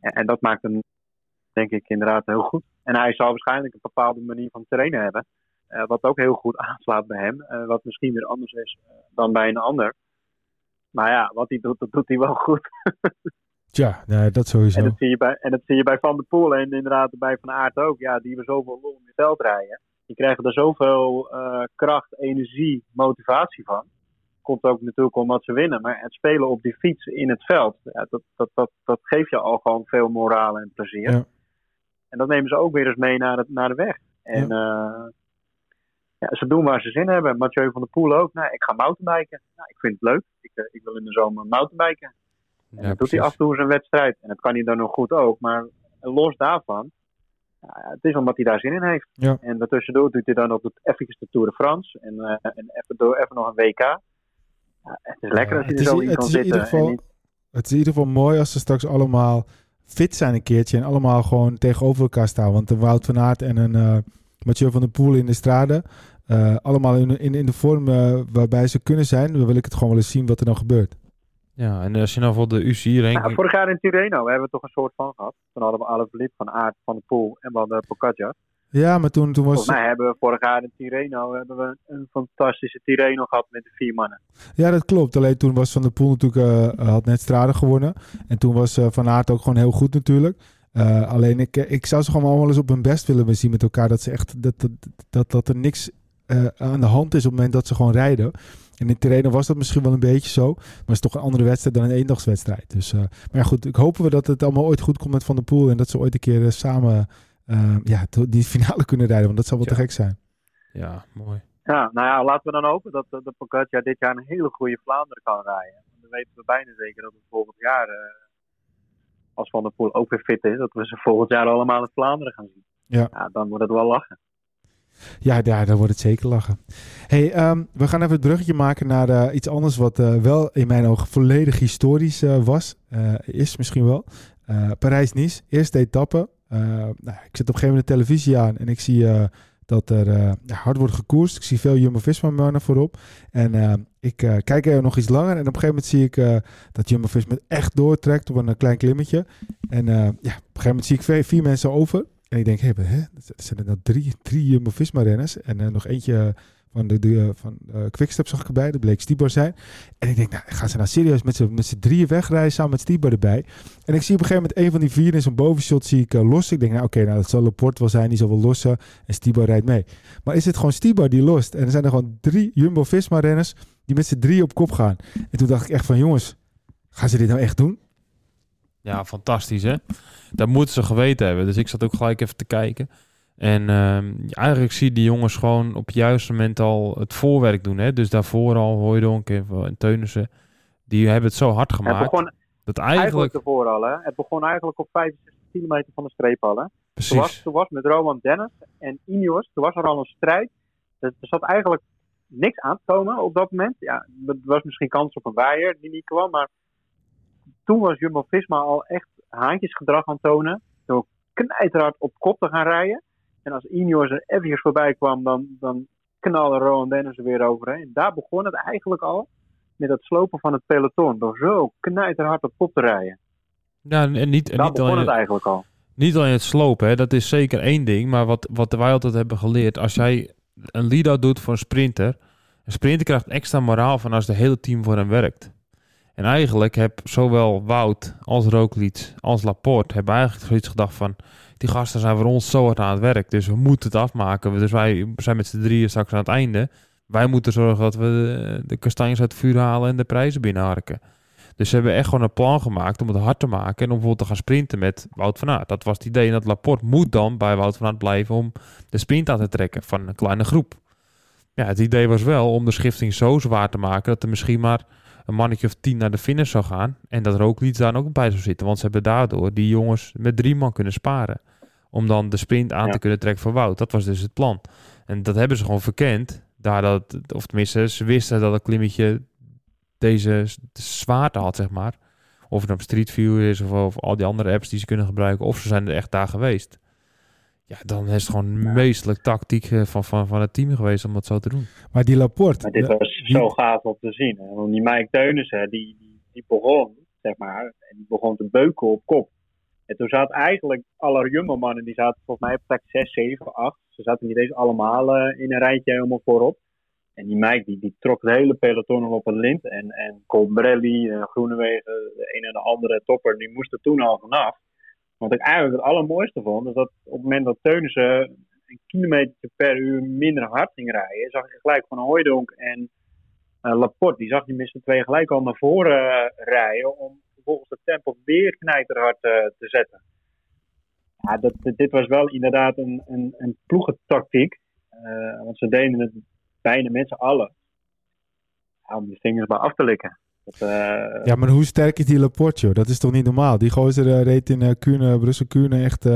En, en, dat maakt hem, denk ik, inderdaad heel goed. En hij zal waarschijnlijk een bepaalde manier van trainen hebben. Uh, wat ook heel goed aanslaat bij hem. Uh, wat misschien weer anders is uh, dan bij een ander. Maar ja, wat hij doet, dat doet hij wel goed. Tja, nee, dat sowieso. En dat, zie je bij, en dat zie je bij Van der Poel en inderdaad bij Van Aert ook. Ja, die hebben zoveel lol in het veld rijden. Die krijgen er zoveel uh, kracht, energie, motivatie van. Komt ook natuurlijk omdat ze winnen. Maar het spelen op die fiets in het veld, ja, dat, dat, dat, dat geeft je al gewoon veel moraal en plezier. Ja. En dat nemen ze ook weer eens mee naar de, naar de weg. En ja. Uh, ja, ze doen waar ze zin hebben. Mathieu van der Poel ook. Nou, ik ga mountainbiken. Nou, ik vind het leuk. Ik, uh, ik wil in de zomer mountainbiken. En ja, dat doet hij af en toe zijn wedstrijd. En dat kan hij dan nog goed ook. Maar los daarvan, het is omdat hij daar zin in heeft. Ja. En daartussendoor doet hij dan ook eventjes de Tour de France. En, uh, en even, door, even nog een WK. Ja, het is lekker als je er zo in kan zitten. Geval, niet... Het is in ieder geval mooi als ze straks allemaal fit zijn een keertje. En allemaal gewoon tegenover elkaar staan. Want een Wout van Aert en een uh, Mathieu van der Poel in de strade. Uh, allemaal in, in, in de vorm uh, waarbij ze kunnen zijn. Dan wil ik het gewoon wel eens zien wat er dan gebeurt. Ja, en als je nou voor de UCI ranking... Ja, vorig jaar in Tirreno hebben we toch een soort van gehad. Toen hadden we Alaphilippe van Aert, Van de Poel en we hadden Pogacar. Ja, maar toen, toen was... Volgens mij hebben we vorig jaar in Tirreno hebben we een fantastische Tirreno gehad met de vier mannen. Ja, dat klopt. Alleen toen was Van der Poel natuurlijk... Uh, had net Strade gewonnen. En toen was uh, Van Aert ook gewoon heel goed natuurlijk. Uh, alleen ik, ik zou ze gewoon allemaal eens op hun best willen zien met elkaar. Dat, ze echt, dat, dat, dat, dat er niks uh, aan de hand is op het moment dat ze gewoon rijden. En in Tirreno was dat misschien wel een beetje zo. Maar het is toch een andere wedstrijd dan een eendagswedstrijd. Dus, uh, maar ja, goed. Ik hopen we dat het allemaal ooit goed komt met Van der Poel. En dat ze ooit een keer uh, samen ja, die finale kunnen rijden. Want dat zou wel ja. te gek zijn. Ja, mooi. Ja, nou ja, laten we dan hopen dat de Pogacar dit jaar een hele goede Vlaanderen kan rijden. Dan weten we bijna zeker dat we volgend jaar, uh, als Van der Poel ook weer fit is, dat we ze volgend jaar allemaal in Vlaanderen gaan zien. Ja. ja dan wordt het wel lachen. Ja, ja, dan wordt het zeker lachen. Hey, ehm, we gaan even het bruggetje maken naar eh, iets anders wat eh, wel in mijn ogen volledig historisch eh, was. is misschien wel. Parijs-Nice, eerste etappe. nou, ik zit op een gegeven moment de televisie aan en ik zie dat er hard wordt gekoerst. Ik zie veel Jumbo-Visma voorop. En ik kijk er nog iets langer en op een gegeven moment zie ik dat Jumbo-Visma echt doortrekt op een klein klimmetje. En ja, op een gegeven moment zie ik vier mensen over. En ik denk, hé, hè, er zijn er nou drie, drie Jumbo-Visma-renners. En uh, nog eentje van de, de van uh, Quickstep zag ik erbij. Dat bleek Stibor zijn. En ik denk, nou, gaan ze nou serieus met z'n, met z'n drieën wegrijden samen met Stibor erbij? En ik zie op een gegeven moment een van die vier in zo'n bovenshot zie ik lossen. Ik denk, nou oké, nou dat zal Laporte wel zijn. Die zal wel lossen. En Stibor rijdt mee. Maar is het gewoon Stibor die lost? En er zijn er gewoon drie Jumbo-Visma-renners die met z'n drie op kop gaan. En toen dacht ik echt van, jongens, gaan ze dit nou echt doen? Ja, fantastisch hè. Dat moeten ze geweten hebben. Dus ik zat ook gelijk even te kijken. En uh, eigenlijk zie je die jongens gewoon op het juiste moment al het voorwerk doen. Hè? Dus daarvoor al Hooydonk en Teunissen. Die hebben het zo hard gemaakt. Het begon dat eigenlijk... eigenlijk ervoor al. Hè? Het begon eigenlijk op 65 kilometer van de streep al. Hè? Precies. Toen was, toen was met Roman Dennis en Ineos, toen was er al een strijd. Er, er zat eigenlijk niks aan te komen op dat moment. Ja, er was misschien kans op een waaier die niet kwam. Maar toen was Jumbo-Visma al echt haantjesgedrag aan tonen. Door knijterhard op kop te gaan rijden. En als Ineos er even voorbij kwam, dan, dan knalde Rowan Dennis er weer overheen. Daar begon het eigenlijk al met het slopen van het peloton. Door zo knijterhard op kop te rijden. Ja, en niet, en Daar niet begon alleen, het eigenlijk al. Niet alleen het slopen, hè, dat is zeker één ding. Maar wat, wat wij altijd hebben geleerd, als jij een lead-out doet voor een sprinter... Een sprinter krijgt extra moraal van als het hele team voor hem werkt. En eigenlijk heb zowel Wout als Roglic als Laporte hebben eigenlijk zoiets gedacht van... Die gasten zijn voor ons zo hard aan het werk, dus we moeten het afmaken. Dus wij zijn met z'n drieën straks aan het einde. Wij moeten zorgen dat we de, de kastanjes uit het vuur halen en de prijzen binnenharken. Dus ze hebben echt gewoon een plan gemaakt om het hard te maken. En om bijvoorbeeld te gaan sprinten met Wout van Aert. Dat was het idee. En dat Laporte moet dan bij Wout van Aert blijven om de sprint aan te trekken van een kleine groep. Ja, het idee was wel om de schifting zo zwaar te maken dat er misschien maar een mannetje of tien naar de finish zou gaan. En dat Roglic daar ook bij zou zitten. Want ze hebben daardoor die jongens met drie man kunnen sparen. Om dan de sprint aan te kunnen trekken voor Wout. Dat was dus het plan. En dat hebben ze gewoon verkend. Daar dat, of tenminste, ze wisten dat het klimmetje deze zwaarte had, zeg maar. Of het op Street View is of, of al die andere apps die ze kunnen gebruiken. Of ze zijn er echt daar geweest. Ja, dan is het gewoon ja. meestelijk tactiek eh, van, van, van het team geweest om dat zo te doen. Maar die Laporte... Maar dit was zo gaaf om te zien. Want die Mike Teunissen, die, die, die begon, zeg maar, en die begon te beuken op kop. En toen zaten eigenlijk alle Jumbo-mannen, die zaten volgens mij op plek 6, 7, 8. Ze zaten niet eens allemaal uh, in een rijtje helemaal voorop. En die Mike, die, die trok het hele peloton op een lint. En, en Colbrelli, uh, Groenewegen, de een en de andere topper, die moesten toen al vanaf. Wat ik eigenlijk het allermooiste vond, is dat op het moment dat Teunissen een kilometer per uur minder hard ging rijden, zag je gelijk van Hooydonk en uh, Laporte, die zag je met z'n twee gelijk al naar voren uh, rijden om vervolgens het tempo weer knijterhard uh, te zetten. Ja, dat, dit was wel inderdaad een, een, een ploegentactiek, want ze deden het bijna met z'n allen. Om die vingers maar af te likken. Uh... Ja, maar hoe sterk is die Laporte, Dat is toch niet normaal? Die gozer uh, reed in Kuurne, Brussel-Kuurne echt,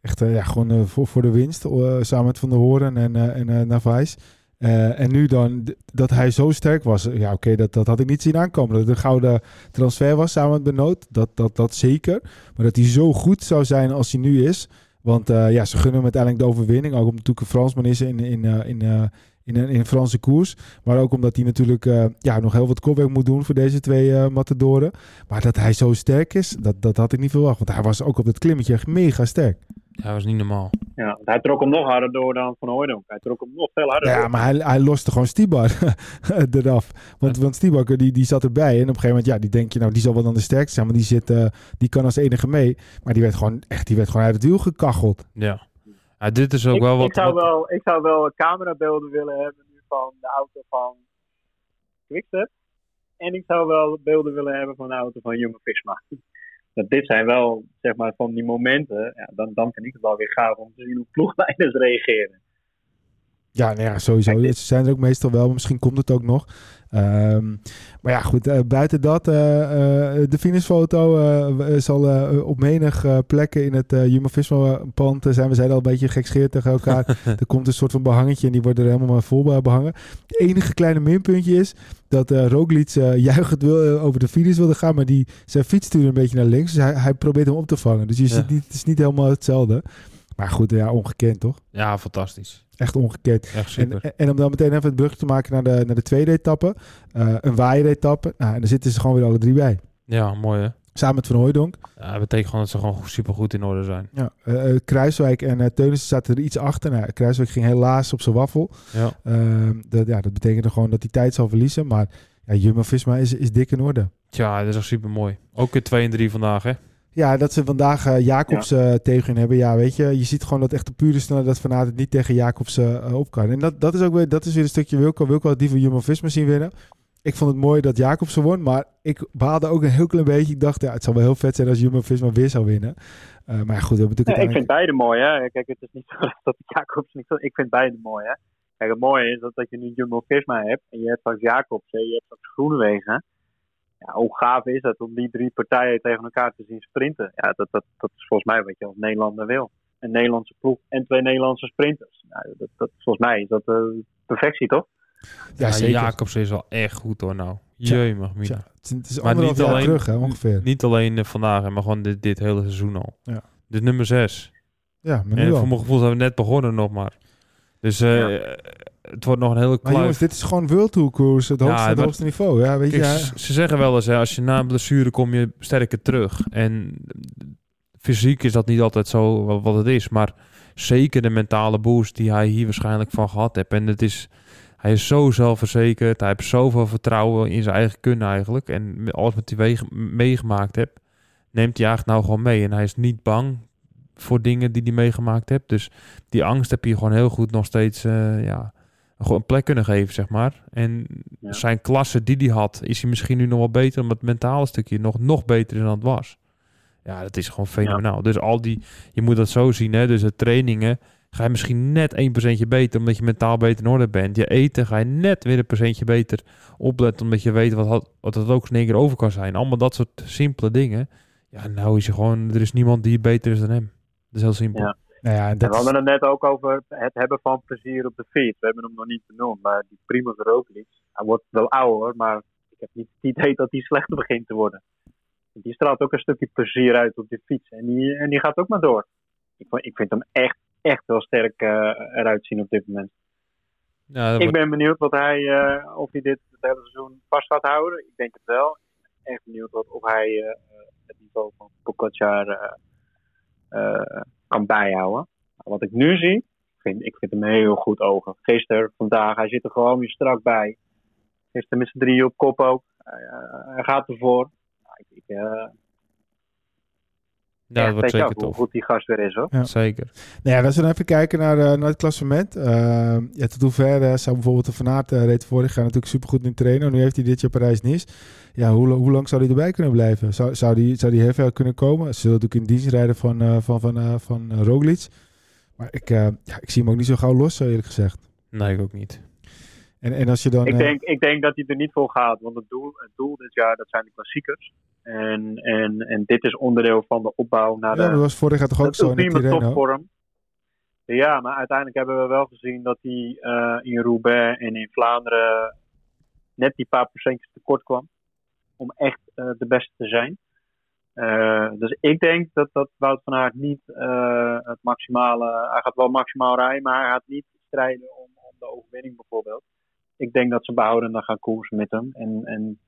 echt ja, gewoon voor, voor de winst. samen met Van der Hoorn en, en Navais. en nu dan, dat hij zo sterk was. Ja, oké, dat, dat had ik niet zien aankomen. Dat het een gouden transfer was samen met Benoot. Dat, dat, dat zeker. Maar dat hij zo goed zou zijn als hij nu is. Want ja, ze gunnen hem uiteindelijk de overwinning. Ook omdat natuurlijk een Fransman is in, in, in, in een, in een Franse koers. Maar ook omdat hij natuurlijk uh, ja, nog heel wat kopwerk moet doen voor deze twee uh, matadoren. Maar dat hij zo sterk is, dat, dat had ik niet verwacht. Want hij was ook op het klimmetje echt mega sterk. Hij was niet normaal. Ja, hij trok hem nog harder door dan Van Hooydonk. Hij trok hem nog veel harder Ja, door. maar hij, hij loste gewoon Stibar eraf. Want, want Stibar die, die zat erbij. En op een gegeven moment, ja, die denk je nou, die zal wel dan de sterkste zijn. Maar die, zit, uh, die kan als enige mee. Maar die werd gewoon echt, die werd gewoon uit het wiel gekacheld. Ja. Ja, dit is ook ik, wel wat... Ik zou wel, ik zou wel camerabeelden willen hebben nu van de auto van Quickstep. En ik zou wel beelden willen hebben van de auto van Jumbo Visma. Dat dit zijn wel, zeg maar, van die momenten. Ja, dan, dan vind ik het wel weer gaaf om te zien hoe ploegleiders reageren. Ja, nou ja, sowieso. Ze zijn er ook meestal wel, maar misschien komt het ook nog. Ehm, maar ja, goed, eh, buiten dat, eh, eh, de finishfoto zal op menig plekken in het Jumbo-Visma-pand zijn. We zijn al een beetje gekscheerd tegen elkaar. er komt een soort van behangetje en die wordt er helemaal maar vol bij behangen. Het enige kleine minpuntje is dat eh Roglic juichend wil, over de finish wilde gaan, maar die, zijn fiets stuurde een beetje naar links. Dus hij, hij probeert hem op te vangen. Dus je Ja. ziet niet, het is niet helemaal hetzelfde. Maar goed, ja, ongekend toch? Ja, fantastisch. Echt ongekend. Echt super. En, en om dan meteen even het brugje te maken naar de, naar de tweede etappe. eh, een waaieretappe. Nou, en daar zitten ze gewoon weer alle drie bij. ja, mooi hè. Samen met Van Hooijdonk. Ja, dat betekent gewoon dat ze gewoon super goed in orde zijn. Ja, eh, eh, Kruiswijk en eh Teunissen zaten er iets achter. Nou, Kruiswijk ging helaas op zijn waffel. Ja. Ehm, dat, ja, dat betekende gewoon dat hij tijd zal verliezen. Maar ja, Jumbo-Visma is, is dik in orde. Tja, dat is echt super mooi. Ook weer 2 en 3 vandaag hè. Ja, dat ze vandaag eh, Jacobs eh, tegen hun hebben. Ja, weet je, je ziet gewoon dat echt de pure snelheid dat Van het niet tegen Jacobs eh, op kan. En dat, dat is ook weer, dat is weer een stukje Wilco. Wilco had die van Jumbo-Visma zien winnen. Ik vond het mooi dat Jacobsen won, maar ik baalde ook een heel klein beetje. Ik dacht, ja, het zou wel heel vet zijn als Jumbo-Visma weer zou winnen. Maar goed, we hebben natuurlijk ik vind beide mooi, hè. Kijk, het is niet zo dat Jacobs niet... Ik vind beide mooi, hè. Kijk, het mooie is dat, dat je nu Jumbo-Visma hebt en je hebt straks Jacobs en je hebt straks Groenewegen. Ja, hoe gaaf is het om die drie partijen tegen elkaar te zien sprinten? Ja, dat, dat, dat is volgens mij wat je als Nederlander wil. Een Nederlandse ploeg en twee Nederlandse sprinters. Nou, dat, dat, volgens mij is dat eh, perfectie, toch? Ja, Ja, zeker. Jacobs is wel echt goed hoor nou. Jemig, mina. Tja, het is, Maar niet alleen- terug, hè, ongeveer. Niet alleen eh, vandaag, maar gewoon dit, dit hele seizoen al. Ja. Dit is nummer 6. Ja, maar nu En al. voor mijn gevoel zijn we net begonnen nog maar. Dus eh, Ja. Het wordt nog een hele Maar kluif. jongens, dit is gewoon World Tour koers, het Ja, hoogste, het maar- hoogste niveau. Ja, weet je, Kijk, ze, ze zeggen wel eens, hè, als je na een blessure kom je sterker terug. En fysiek is dat niet altijd zo wa- wat het is. Maar zeker de mentale boost die hij hier waarschijnlijk van gehad heeft. En het is, hij is zo zelfverzekerd. Hij heeft zoveel vertrouwen in zijn eigen kunnen eigenlijk. En alles wat hij meegemaakt heeft, neemt hij eigenlijk nou gewoon mee. En hij is niet bang voor dingen die hij meegemaakt heeft. Dus die angst heb je gewoon heel goed nog steeds... eh, ja, gewoon een plek kunnen geven, zeg maar. En Ja. zijn klasse die hij had, is hij misschien nu nog wel beter, omdat het mentale stukje nog, nog beter dan het was. Ja, dat is gewoon fenomenaal. Dus al die, je moet dat zo zien, hè. Dus de trainingen ga je misschien net 1% beter, omdat je mentaal beter in orde bent. Je eten ga je net weer een procentje beter opletten, omdat je weet wat, wat het ook in één keer over kan zijn. Allemaal dat soort simpele dingen. Ja, nou is je gewoon, er is niemand die beter is dan hem. Dat is heel simpel. Ja. Nou ja, En we hadden het net ook over het hebben van plezier op de fiets. We hebben hem nog niet benoemd, maar die Primoz Roglic, hij wordt wel ouder, maar ik heb niet het idee dat hij slechter begint te worden. Die straalt ook een stukje plezier uit op de fiets en die, en die gaat ook maar door. Ik, vond- ik vind hem echt, echt wel sterk eh, eruit zien op dit moment. Ja, dat Ik wordt- ben benieuwd wat hij, eh, of hij dit het hele seizoen vast gaat houden. Ik denk het wel. Ik ben echt benieuwd wat, of hij eh, het niveau van Pogacar eh, eh, kan bijhouden. Wat ik nu zie, vind, ik vind hem heel goed ogen. Gisteren, vandaag, hij zit er gewoon weer strak bij. Gisteren met z'n drieën op kop ook. Hij, eh, gaat ervoor. Ik, ik, eh, ja, dat wordt zeker hoe tof. goed die gast weer is hoor. Ja. Zeker. Nou ja, als we dan even kijken naar, eh, naar het klassement. Eh, ja, tot hoever eh, zou bijvoorbeeld de Van Aert eh, reed vorig jaar natuurlijk supergoed in trainen. Nu heeft hij dit jaar Parijs-Nice. Ja, hoe, hoe lang zou hij erbij kunnen blijven? Zou, zou, die, zou die heel ver kunnen komen? Ze zullen natuurlijk in dienst rijden van, eh, van, van, eh, van Roglic. Maar ik, eh, ja, ik zie hem ook niet zo gauw los, eerlijk gezegd. Nee, ik ook niet. En, en als je dan... Ik denk, ik denk dat hij er niet voor gaat. Want het doel, het doel dit jaar, dat zijn de klassiekers. En, en, en dit is onderdeel van de opbouw naar ja, dat de, was vorig jaar toch ook de zo in ultieme Tirreno? topvorm. Ja, maar uiteindelijk hebben we wel gezien dat hij eh, in Roubaix en in Vlaanderen net die paar procentjes tekort kwam. Om echt eh, de beste te zijn. Eh, dus ik denk dat, dat Wout van Aert niet het maximale... Hij gaat wel maximaal rijden, maar hij gaat niet strijden om, om de overwinning bijvoorbeeld. Ik denk dat ze behouden dan gaan koersen met hem. En, en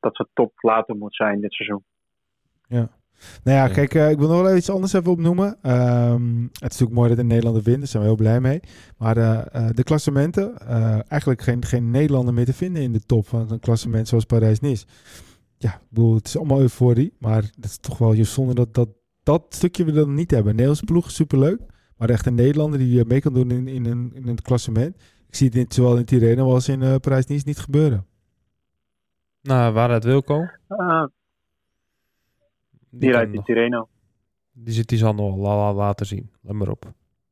dat ze top later moet zijn dit seizoen. Nou ja, Ja. kijk, eh, ik wil nog wel iets anders even opnoemen. Ehm, het is natuurlijk mooi dat een Nederlander wint, daar zijn we heel blij mee. Maar eh, eh, de klassementen, eh, eigenlijk geen, geen Nederlander meer te vinden in de top van een klassement zoals Parijs-Nice. Ja, ik bedoel, het is allemaal euforie, maar het is toch wel zonde dat, dat dat stukje we dan niet hebben. Nederlandse ploeg is superleuk, maar echt een Nederlander die mee kan doen in, in, een, in een klassement. Ik zie het in, zowel in Tirreno als in eh, Parijs-Nice niet gebeuren. Nou, waaruit Wilco? Ah, Die, die rijdt in die zit die zal nog la- la- laten zien. Let maar op.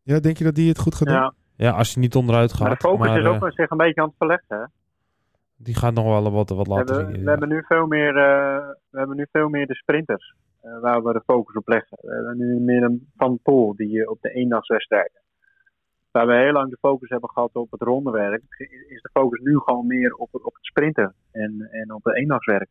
Ja, denk je dat die het goed gaat doen? Ja. Ja, als je niet onderuit Maar gaat. de focus maar, is ook wel zich een beetje aan het verleggen. Hè? die gaat nog wel wat, wat We, laten hebben, zien. we, hebben nu veel meer, eh, we hebben nu veel meer de sprinters eh, waar we de focus op leggen. We hebben nu meer een Van Poel die op de eendagswedstrijden. Waar we heel lang de focus hebben gehad op het rondewerk, is de focus nu gewoon meer op, het- op het sprinten en, en op het eendagswerk.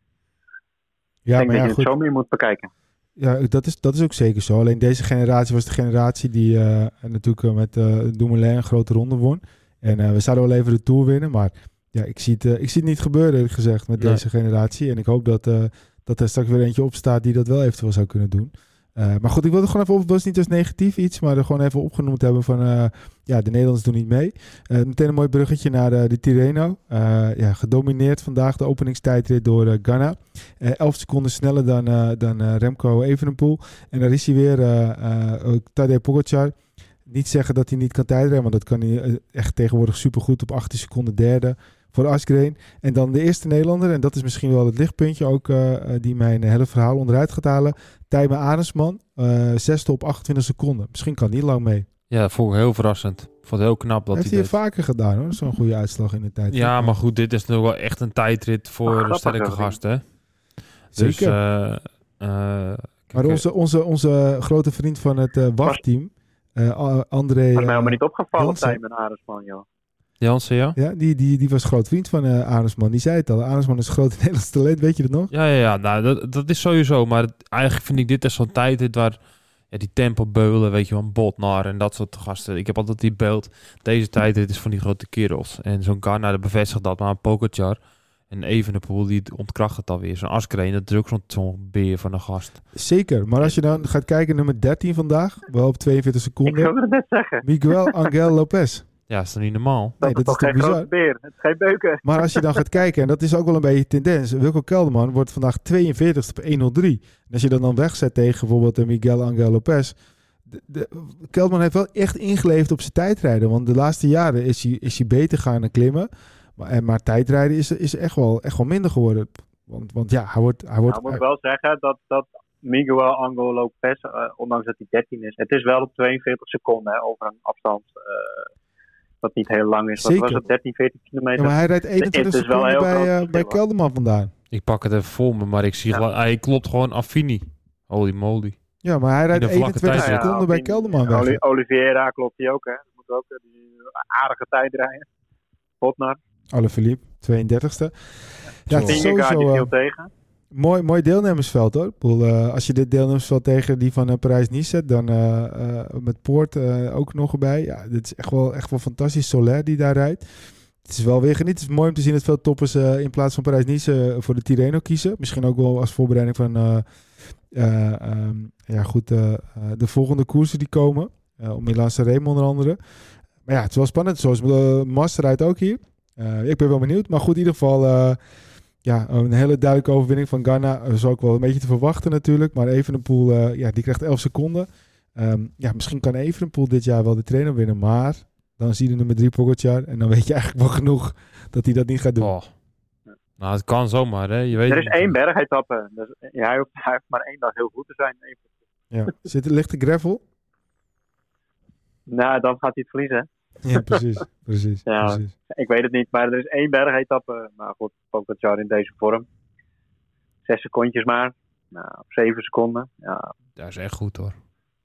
Ja, ik denk maar ja, dat je goed. het zo meer moet bekijken. Ja, dat is, dat is ook zeker zo. Alleen deze generatie was de generatie die eh, natuurlijk eh, met eh Dumoulin een grote ronde won. En we zouden wel even de Tour winnen, maar ja, ik zie het, ik zie het niet gebeuren, eerlijk gezegd, met Nee. deze generatie. En ik hoop dat, dat er straks weer eentje opstaat die dat wel eventueel zou kunnen doen. Eh, maar goed, ik wilde gewoon even op, het was niet als negatief iets, maar er gewoon even opgenoemd hebben van, eh, ja, de Nederlanders doen niet mee. Eh, meteen een mooi bruggetje naar de Tirreno. Eh, ja, gedomineerd vandaag de openingstijdrit door. Eh 11 seconden sneller dan, dan Remco Evenepoel. En daar is hij weer, Tadej Pogacar. Niet zeggen dat hij niet kan tijdrijden, want dat kan hij echt tegenwoordig supergoed op 18 seconden derde voor Asgreen. En dan de eerste Nederlander, en dat is misschien wel het lichtpuntje ook eh, eh, die mijn hele verhaal onderuit gaat halen. Tijmen Arendsman, eh zesde op 28 seconden. Misschien kan hij lang mee. Ja, dat vond ik heel verrassend. Ik vond het heel knap dat heeft hij vaker gedaan hoor, zo'n goede uitslag in de tijd. Ja, maar goed, dit is natuurlijk wel echt een tijdrit voor een sterke hè, gast, hè? Zeker. Dus, eh, eh, maar onze, onze, onze grote vriend van het eh WAF-team, eh, André... Dat mij helemaal niet opgevallen. Tijmen Arendsman, joh. Jansen, ja? Ja, die, die, die was groot vriend van eh Arendsman. Die zei het al. Arendsman is een groot Nederlands talent, weet je dat nog? Ja, ja, ja nou, dat, dat is sowieso. Maar het- eigenlijk vind ik dit echt zo'n tijdrit waar ja, die tempo beulen, weet je wel, Botnar en dat soort gasten. Ik heb altijd die beeld. Deze tijdrit is van die grote kerels. En zo'n Garna dat bevestigt dat, maar een Pogacar en Evenepoel, die ontkracht het alweer. Zo'n Askreen, dat is ook zo'n zo'n beer van een gast. Zeker. Maar als je dan gaat kijken, nummer 13 vandaag, wel op 42 Ik seconden. wilde het net zeggen. Miguel Angel Lopez. Ja, is dat niet normaal? Nee, dat, dat is toch geen bizar? grote beer. Het is geen beuken. Maar als je dan gaat kijken, en dat is ook wel een beetje tendens. Wilco Kelderman wordt vandaag 42 op 103. En als je dat dan wegzet tegen bijvoorbeeld eh, Miguel Angel Lopez. De, de, Kelderman heeft wel echt ingeleefd op zijn tijdrijden. Want de laatste jaren is hij, is hij beter gaan klimmen. Maar, en, maar tijdrijden is, is echt, wel, echt wel minder geworden. Want, want ja, hij wordt... Hij wordt Nou, moet ik wel zeggen dat, dat Miguel Angel Lopez, eh, ondanks dat hij 13 is, het is wel op 42 seconden hè, over een afstand eh, wat niet heel lang is. Wat Zeker. was het, 13, 14 ja, kilometer? maar hij rijdt 21 Het is wel seconden heel bij, groot eh, bij. Kelderman vandaan. Ik pak het even voor me, maar ik zie Ja. hij klopt gewoon Affini. Holy moly. Ja, maar hij rijdt In de vlakke 21 tijd. seconden bij Kelderman weg. Oli- Oliveira klopt die ook, hè? Dat moet ook eh, die aardige tijd rijden. Botnar. Alaphilippe, 32e. Ja, het is Vingegaard die viel eh, tegen. Mooi, mooi deelnemersveld hoor. Bedoel, eh, als je dit deelnemersveld tegen die van eh, Parijs-Nice zet, dan eh, met Poort ook nog erbij. Ja, dit is echt wel, echt wel fantastisch. Soler die daar rijdt. Het is wel weer genieten. Het is mooi om te zien dat veel toppers in plaats van Parijs-Nice voor de Tirreno kiezen. Misschien ook wel als voorbereiding van eh, eh, ehm, ja, goed, de volgende koersen die komen. Om Milan Sanremo onder andere. Maar ja, het is wel spannend. Zoals Master rijdt ook hier. Ik ben wel benieuwd. Maar goed, in ieder geval ja, een hele duidelijke overwinning van Ghana. Dat is ook wel een beetje te verwachten natuurlijk. Maar Evenepoel, eh ja, die krijgt 11 seconden. Ehm, ja, misschien kan Evenepoel dit jaar wel de trainer winnen. Maar dan zie je de nummer 3 Pogacar. En dan weet je eigenlijk wel genoeg dat hij dat niet gaat doen. Oh. Nou, het kan zomaar, hè. Je weet Er is één bergetappe. Dus, ja, hij, hoeft, hij heeft maar één dag heel goed te zijn. Ja. Zit er lichte gravel? Nou, dan gaat hij het verliezen. Ja, precies. precies, Ja. precies. Ik weet het niet, maar er is één bergetappe. Maar goed, Pogacar in deze vorm. Zes secondjes maar. Nou, op zeven seconden. Ja, Dat is echt goed, hoor.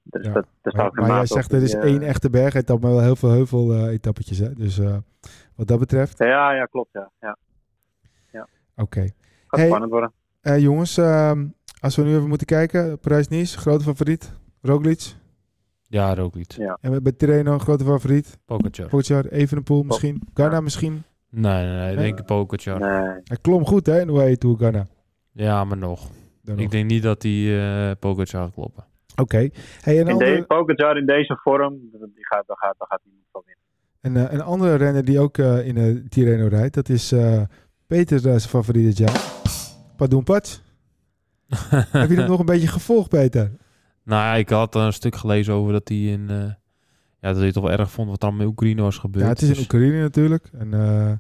dus Ja. dat, dat Maar, maar jij zegt er is één echt bergetap, maar wel heel veel heuvel-etappetjes. hè? dus eh, wat dat betreft, Ja, ja, klopt. Ja. Ja, oké. gaat Hey. spannend worden. Eh, jongens, ehm, als we nu even moeten kijken. Parijs-Nice, grote favoriet. Roglic. Ja, ook. Ja. En bij Tirreno, grote favoriet. Pogacar. Pogacar, Evenepoel misschien. Ghana misschien. Nee, nee, nee. Ik denk Pogacar. Nee. Hij klom goed hè, in de way to Ghana. Ja, maar nog. Dan nog. Ik denk niet dat hij eh Pogacar gaat kloppen. Oké. Hey, een, In andere, de, Pogacar in deze vorm, die gaat, dan gaat, dan gaat hij niet van winnen. een, eh, een andere renner die ook eh, in de Tirreno rijdt, dat is eh, Peter zijn favoriet dit jaar. Padoen Pats. Heb je hem nog een beetje gevolgd, Peter? Nou ja, ik had een stuk gelezen over dat hij in... eh, ja, dat hij het toch wel erg vond wat er allemaal in Oekraïne was gebeurd. Ja, het is in Dus- Oekraïne natuurlijk. En, eh,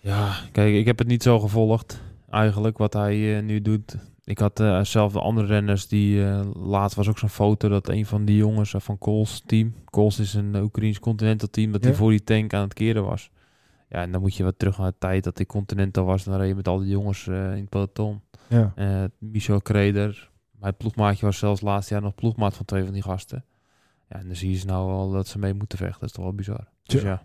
Ja, kijk, ik heb het niet zo gevolgd. Eigenlijk, wat hij eh, nu doet. ik had eh, zelf de andere renners die... eh, laatst was ook zo'n foto dat een van die jongens van Kools team... Kools is een Oekraïns Continental team... dat Ja. die voor die tank aan het keren was. Ja, en dan moet je wat terug naar de tijd dat ik Continental was. Dan reed je met al die jongens in het peloton. Ja. Michel Kreder, mijn ploegmaatje was zelfs laatst jaar nog ploegmaat van twee van die gasten. Ja, en dan zie je ze nou al dat ze mee moeten vechten. Dat is toch wel bizar. Dus ja.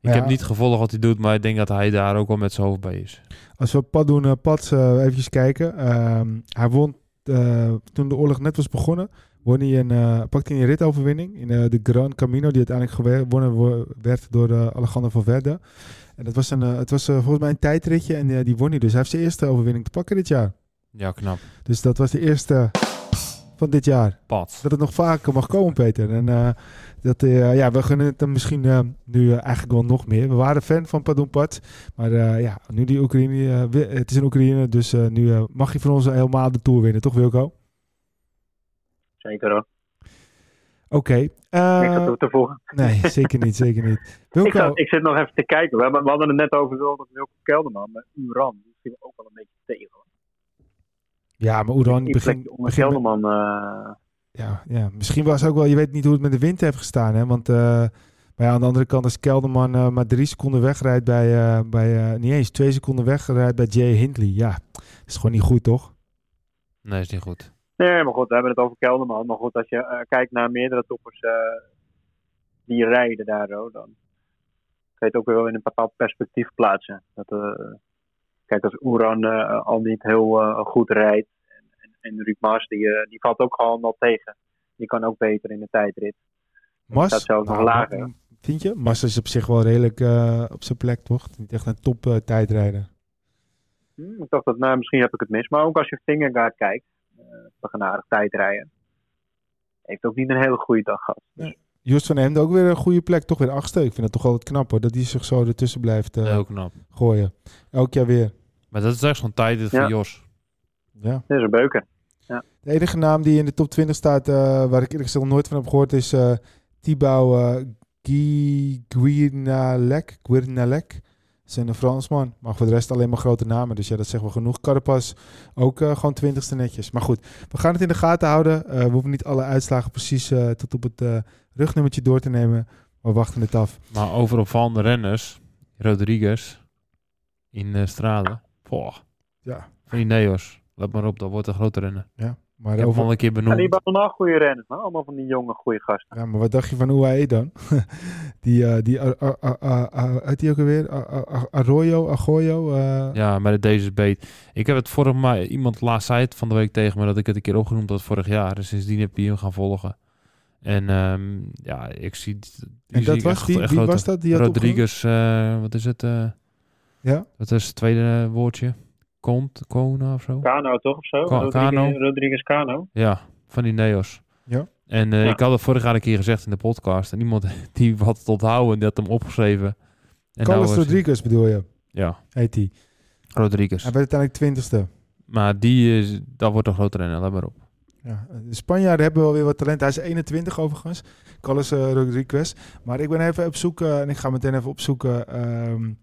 Ik Ja. heb niet gevolgd wat hij doet, maar ik denk dat hij daar ook wel met zijn hoofd bij is. Als we pad doen, uh, Pad, uh, even kijken. Ehm, hij won uh, toen de oorlog net was begonnen. Won hij een, pakte hij een ritoverwinning in de Gran Camino, die uiteindelijk gewonnen werd door Alejandro Valverde. En dat was een, het was volgens mij een tijdritje en die won hij. Dus hij heeft zijn eerste overwinning te pakken dit jaar. Ja, knap. Dus dat was de eerste van dit jaar. Dat het nog vaker mag komen, Peter. En uh, dat, uh, ja, we gunnen het misschien uh, nu eigenlijk wel nog meer. We waren fan van Padon Pad. Maar ja, nu die Oekraïne, het is een Oekraïne, dus nu mag hij van ons helemaal de Tour winnen. Toch Wilco? Zeker hoor. Oké. Okay, Niks aan toe te. Nee, zeker niet, zeker niet. Wilco... ik, zat, ik, zit nog even te kijken. We, hebben, we hadden het net over Wilco, Wilco Kelderman. Maar Uran, die viel ook wel een beetje tegen. Ja, maar Uran begint... Onder begin Kelderman... Uh... Ja, ja, misschien was ook wel... Je weet niet hoe het met de wind heeft gestaan, hè. Want... Uh, maar ja, aan de andere kant, als Kelderman uh, maar drie seconden wegrijdt bij, uh, bij uh, niet eens twee seconden wegrijdt bij Jay Hindley, ja, dat is gewoon niet goed, toch? Nee, is niet goed. Nee, maar goed, we hebben het over Kelderman. Maar goed, als je uh, kijkt naar meerdere toppers uh, die rijden daar, dan kan je het ook wel in een bepaald perspectief plaatsen. Dat, uh, kijk, als Oeran al niet heel goed rijdt en, en, Ruud Mars, die, die valt ook gewoon al tegen. Die kan ook beter in de tijdrit. Mas? staat zelfs nog lager. Vind je? Mas is op zich wel redelijk op zijn plek, toch? Niet echt een top tijdrijder. Hm, ik dacht dat, nou, misschien heb ik het mis. Maar ook als je Vingegaard kijkt, uh, een aardig tijdrijden. Heeft ook niet een hele goede dag gehad. Nee. Joost van Emden ook weer een goede plek. Toch weer achtste. Ik vind het toch altijd knap hoor. Dat hij zich zo ertussen blijft uh, Heel knap. gooien. Elk jaar weer. Maar dat is echt zo'n tijd voor Ja. Jos. Ja. Dat is een beuker. De enige naam die in de top 20 staat, uh, waar ik eerlijk gezegd nog nooit van heb gehoord, is uh, Thibaut uh, Guirnalek. Is een Fransman. Maar voor de rest alleen maar grote namen. Dus ja, dat zeggen we genoeg. Carapaz ook uh, gewoon twintigste netjes. Maar goed, we gaan het in de gaten houden. Uh, we hoeven niet alle uitslagen precies uh, tot op het rugnummertje door te nemen. We wachten het af. Maar over opvallende renners. Rodriguez in Strade. Boah. Ja. Van die Neos. Let maar op, dat wordt een grote renner. Ja. Maar ik heb over... hem al een keer benoemd. Ja, die hebben allemaal goede renners. Allemaal van die jonge, goede gasten. Ja, maar wat dacht je van UAE dan? die, uh, die, uh, uh, uit die ook alweer? Arroyo, Agoyo? uh, Ja, maar deze beet. Ik heb het vorig maar iemand laatst zei het van de week tegen me dat ik het een keer opgenoemd had vorig jaar. Dus sindsdien heb ik hem gaan volgen. En um, ja, ik zie. En dat was echt, die, echt wie grote, was dat? Die had Rodriguez, uh, wat is het? Uh, ja? Wat is het tweede woordje? Kont, Kona of zo? Kano toch of zo? Ka Rodriguez, Kano. Rodriguez Kano. Ja, van die Neos. Ja. En uh, Ja. ik had het vorig jaar een keer gezegd in de podcast. En iemand die had het onthouden, die had hem opgeschreven. En Carlos nou was- Rodriguez bedoel je? Ja, Heet die. Rodriguez. Hij werd uiteindelijk twintigste. Maar die is, dat wordt een grote renner, let maar op. Ja, de Spanjaarden hebben wel weer wat talent. Hij is 21 overigens, Carlos uh, Rodriguez. Maar ik ben even op zoek, uh, en ik ga meteen even opzoeken, um,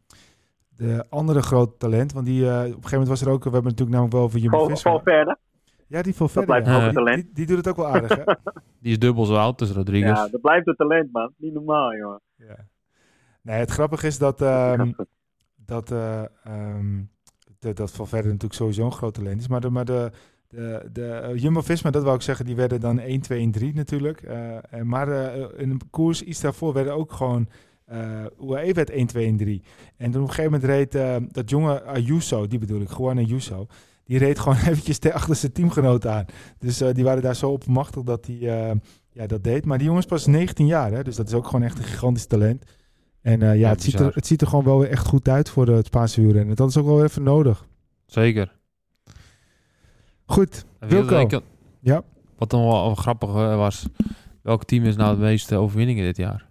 de andere grote talent. Want die, uh, op een gegeven moment was er ook, we hebben het natuurlijk namelijk wel over Visma. val verder. Ja, die Dat verder. blijft ja. ook een Ja. talent. Die, die doet het ook wel aardig, hè? Die is dubbel zo oud, dus Rodriguez. Ja, dat blijft een talent, man. Niet normaal, jongen. ja. Nee, het grappige is dat, um, dat, uh, um, de, dat Valverde natuurlijk sowieso een groot talent is. Maar de, maar de, de, de uh, Jumbo-Visma, dat wou ik zeggen, die werden dan 1, 2 en 3 natuurlijk. Uh, maar uh, in een koers iets daarvoor werden ook gewoon... Uh, UAE werd 1, 2 en 3. En toen op een gegeven moment reed uh, dat jonge Ayuso, die bedoel ik, gewoon Ayuso... Die reed gewoon eventjes te achter zijn teamgenoot aan. Dus uh, die waren daar zo opmachtig dat hij uh, ja, dat deed. Maar die jongens pas 19 jaar, hè? dus dat is ook gewoon echt een gigantisch talent. En ja, Ja, het, ziet er, het ziet er gewoon wel weer echt goed uit voor het Spaanse wielrennen. Dat is ook wel even nodig. Zeker. Goed, En Wilco. Ja. Wat dan wel, grappig eh, was. Welk team is nou de meeste overwinningen dit jaar?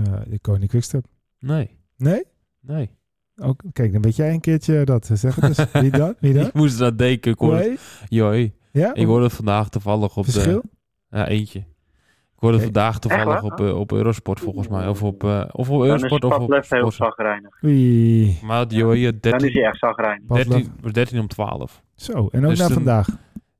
Uh, de Koning Quickstep. Nee. Nee? Nee. Ook, kijk, dan weet jij een keertje dat. Zeg het eens. Wie dan? Wie dan? Ik moest eraan denken. Ik hoorde? Joi, Ja? ik hoorde het vandaag toevallig op Verschil? de... Ja, eentje. Ik hoorde het vandaag toevallig op, eh, op Eurosport volgens mij. Of op, eh, of op Eurosport of op heel zagrijnig. Oei. Maar joh, hier Dan is 13, hij echt zagrijnig. Pas 13, 13 om 12. Zo, en ook Dus naar vandaag.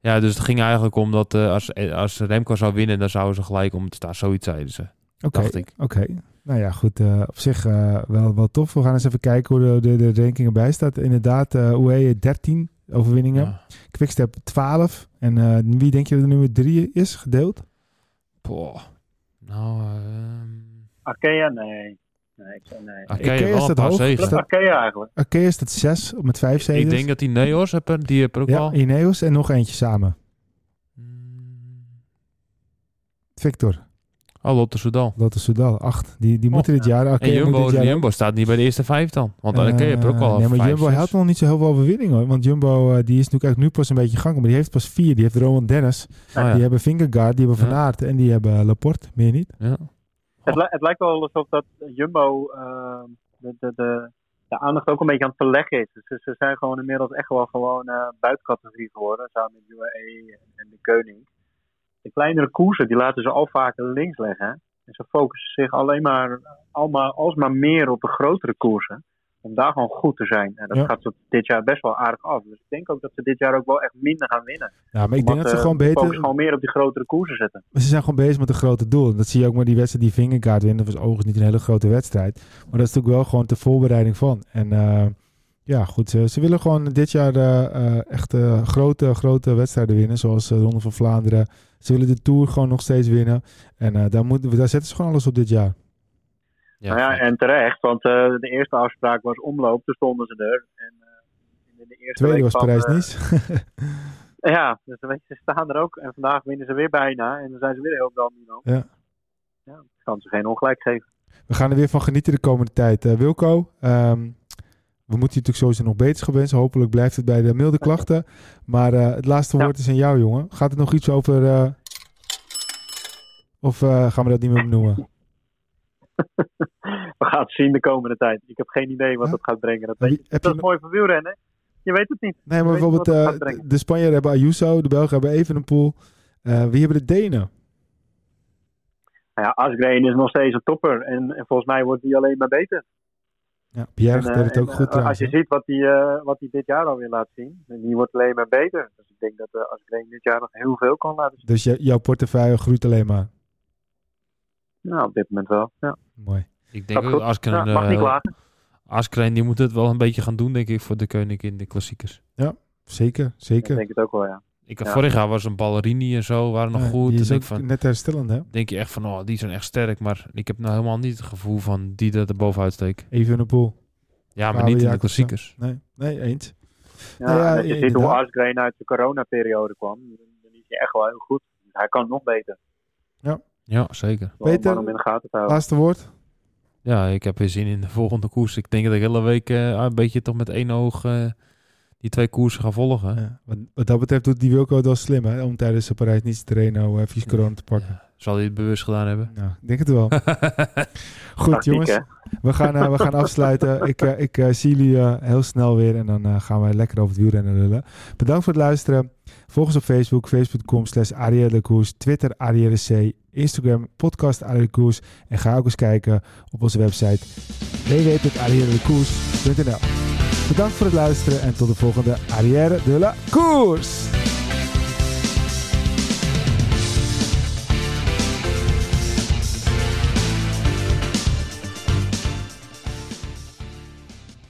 Ja, dus het ging eigenlijk om dat eh, als, eh, als Remco zou winnen, dan zouden ze gelijk om te staan. Zoiets zeiden ze. Dacht ik. oké. Nou ja, goed. eh, op zich eh, wel, wel tof. We gaan eens even kijken hoe de, de, de ranking erbij staat. Inderdaad, eh UE 13 overwinningen. Ja. Quickstep 12. En eh, wie denk je dat er nummer 3 is gedeeld? Poh. Nou, ehm Arkea? Nee. Nee, ik zei nee. Arkea is dat hoog? Arkea eigenlijk. Oké, is dat 6 met 5 zegens? Ik denk dat die Neos hebben, die hebben ook Ja, wel. Ineos en nog eentje samen. Mm. Victor, Oh, Lotte Soudal. Lotte Soudal, 8. Die, die moeten dit jaar... En moet Jumbo, dit jaar Jumbo staat niet bij de eerste vijf dan. Want Eh, Arkea heeft er ook al Nee, maar vijf, Jumbo had nog niet zo heel veel overwinningen hoor. Want Jumbo eh, die is nu, kijk, nu pas een beetje gang. Maar die heeft pas vier. Die heeft Rowan Dennis. Oh, ja. Die hebben Vingegaard. Die hebben Van Ja. Aert. En die hebben Laporte. Meer niet. Ja. Het, li- het lijkt wel alsof dat Jumbo eh, de, de, de, de aandacht ook een beetje aan het verleggen is. Dus ze, ze zijn gewoon inmiddels echt wel gewoon eh buitencategorie geworden. Samen met UAE en, en de Koning. De kleinere koersen die laten ze al vaker links leggen. hè. En ze focussen zich alleen maar, allemaal, alsmaar meer op de grotere koersen. Om daar gewoon goed te zijn. En dat Ja. gaat dit jaar best wel aardig af. Dus ik denk ook dat ze dit jaar ook wel echt minder gaan winnen. Ja, maar ik denk dat ze eh, gewoon beter... gewoon meer op die grotere koersen zetten. Ze zijn gewoon bezig met een grote doel. Dat zie je ook met die wedstrijd die Vingegaard wint. Dat was overigens niet een hele grote wedstrijd. Maar dat is natuurlijk wel gewoon de voorbereiding van. En eh, ja, goed. Ze, ze willen gewoon dit jaar eh, echt grote, grote wedstrijden winnen. Zoals de Ronde van Vlaanderen. Ze willen de Tour gewoon nog steeds winnen. En eh, daar, moeten we- daar zetten ze gewoon alles op dit jaar. Ja, nou ja, en terecht, want eh, de eerste afspraak was omloop, toen stonden ze er. En eh, in de eerste Tweede week was eh, Parijs-Nice. ja, dus weet je, ze staan er ook. En vandaag winnen ze weer bijna. En dan zijn ze weer heel dominant. Ja. Ja, ik kan ze geen ongelijk geven. We gaan er weer van genieten de komende tijd. Wilco, ehm, we moeten je natuurlijk sowieso nog beterschap wensen. Hopelijk blijft het bij de milde klachten. Maar eh, het laatste Ja. woord is aan jou, jongen. Gaat het nog iets over... eh, of eh, gaan we dat niet meer benoemen? We gaan het zien de komende tijd. Ik heb geen idee wat Ja? dat gaat brengen. Dat, Wie- dat je is mooi voor wielrennen. Je weet het niet. Nee, maar bijvoorbeeld het de, de Spanjaarden hebben Ayuso, de Belgen hebben Evenepoel. Eh wie hebben de Denen? Nou ja, Asgreen is nog steeds een topper. En, en volgens mij wordt hij alleen maar beter. Ja, Pierre En, deed eh, het ook en, goed eh, trouwens. Als je ziet wat hij, eh, wat hij dit jaar alweer laat zien. En die wordt alleen maar beter. Dus ik denk dat uh, Asgreen dit jaar nog heel veel kan laten zien. Dus je- jouw portefeuille groeit alleen maar. Nou, op dit moment wel. Ja, Mooi. Ik denk dat. Askren, Ja, mag niet klagen. Askren, die moet het wel een beetje gaan doen, denk ik, voor de koning in de klassiekers. Zeker, Ik zeker. denk het ook wel, ja. Ik, Ja. Vorig jaar was een Ballerini en zo, waren nog Ja, goed. Die Dus is ik ook van, net herstellend, hè? denk je echt van, oh, die zijn echt sterk. Maar ik heb nou helemaal niet het gevoel van die dat er bovenuit steek. Evenepoel. Ja, maar niet in de klassiekers. Nee, nee, eens. Ja, Nou ja, je ziet hoe. Asgreen uit de coronaperiode kwam, dan is hij echt wel heel goed. Hij kan nog beter. Ja, zeker. Wel Peter? maar om in de gaten te houden. Laatste woord. Ja, ik heb weer zin in de volgende koers. Ik denk dat ik de hele week eh, een beetje toch met één oog eh, die twee koersen ga volgen. Ja, wat, wat dat betreft doet die Wilco het wel slim, hè? Om tijdens de Parijs niet te trainen, nou, even corona te pakken. Ja, zal hij het bewust gedaan hebben? Nou, ik denk het wel. Goed, Tactiek, jongens. hè? We gaan, eh, we gaan afsluiten. Ik, eh, ik eh, zie jullie heel snel weer en dan gaan we lekker over het wielrennen lullen. Bedankt voor het luisteren. Volg ons op Facebook, facebook.com slash Arielle de Koers, Twitter Arielle C, Instagram podcast Arielle en ga ook eens kijken op onze website www.arrièredekoers.nl Bedankt voor het luisteren en tot de volgende Arrière de la Koers!